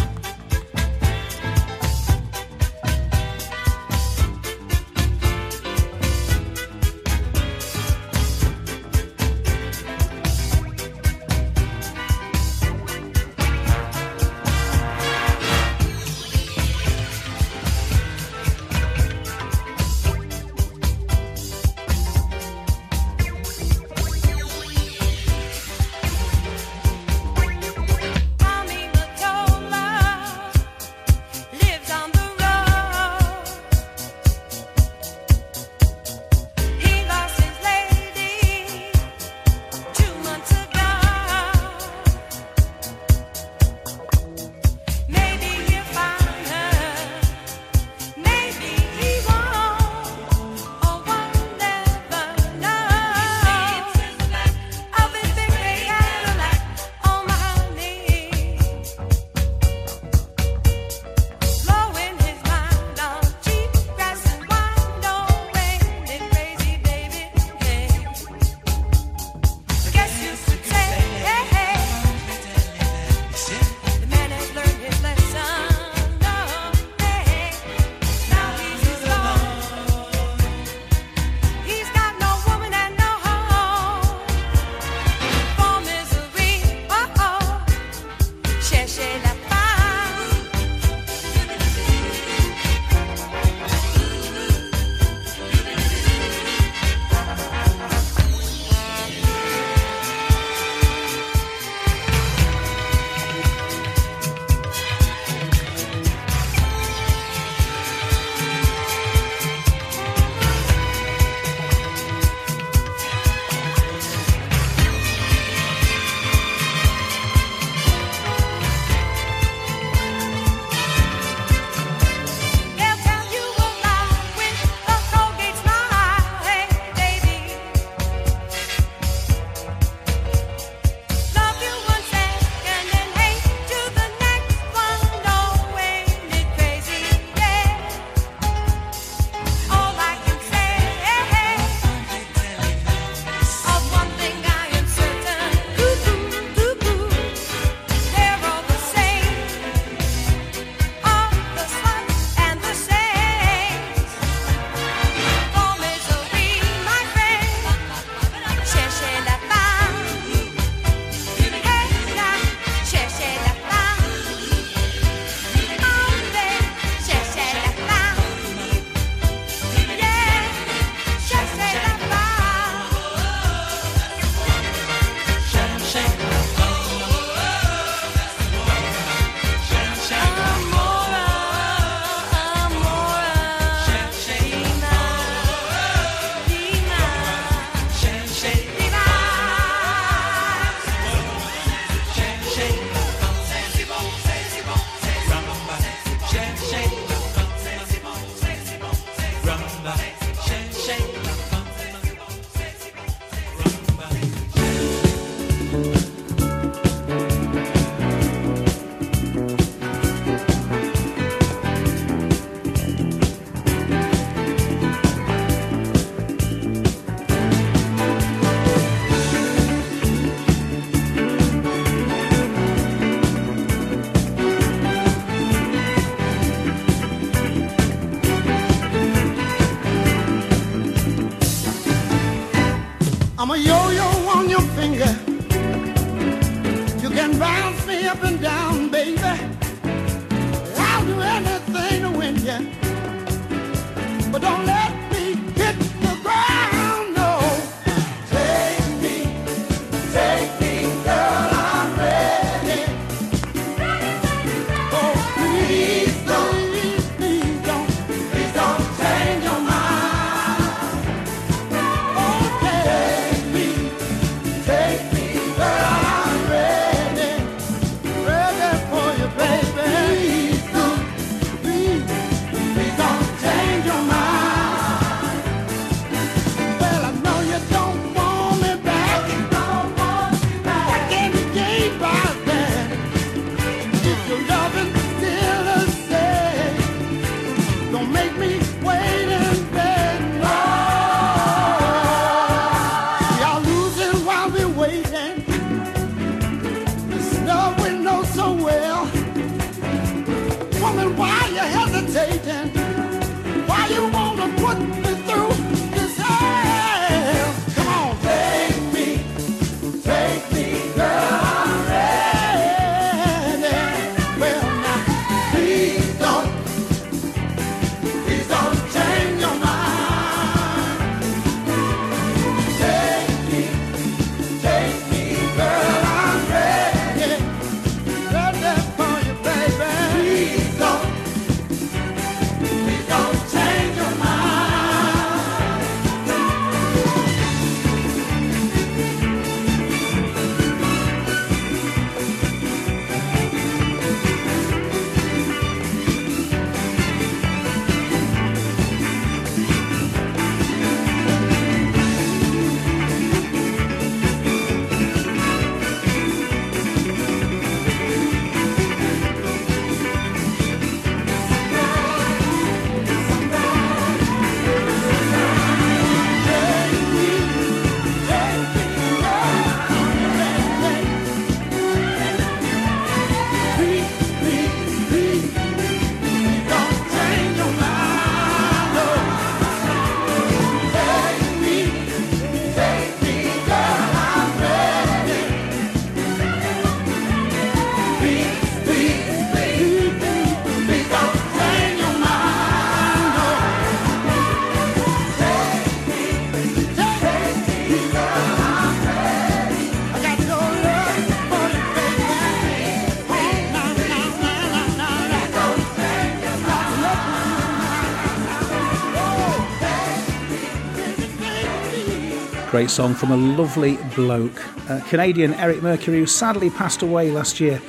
Great song from a lovely bloke, uh, Canadian Eric Mercury, who sadly passed away last year.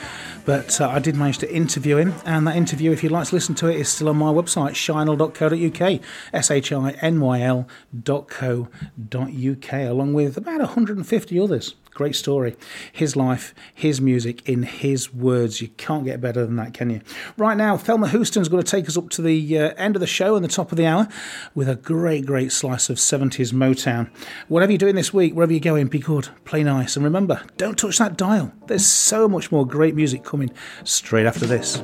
But uh, I did manage to interview him, and that interview, if you'd like to listen to it, is still on my website, shinyl.co.uk, S H I N Y L.co.uk, along with about 150 others. Great story. His life, his music, in his words. You can't get better than that, can you? Right now, Thelma Houston's going to take us up to the uh, end of the show and the top of the hour with a great, great slice of 70s Motown. Whatever you're doing this week, wherever you're going, be good, play nice, and remember, don't touch that dial. There's so much more great music coming straight after this.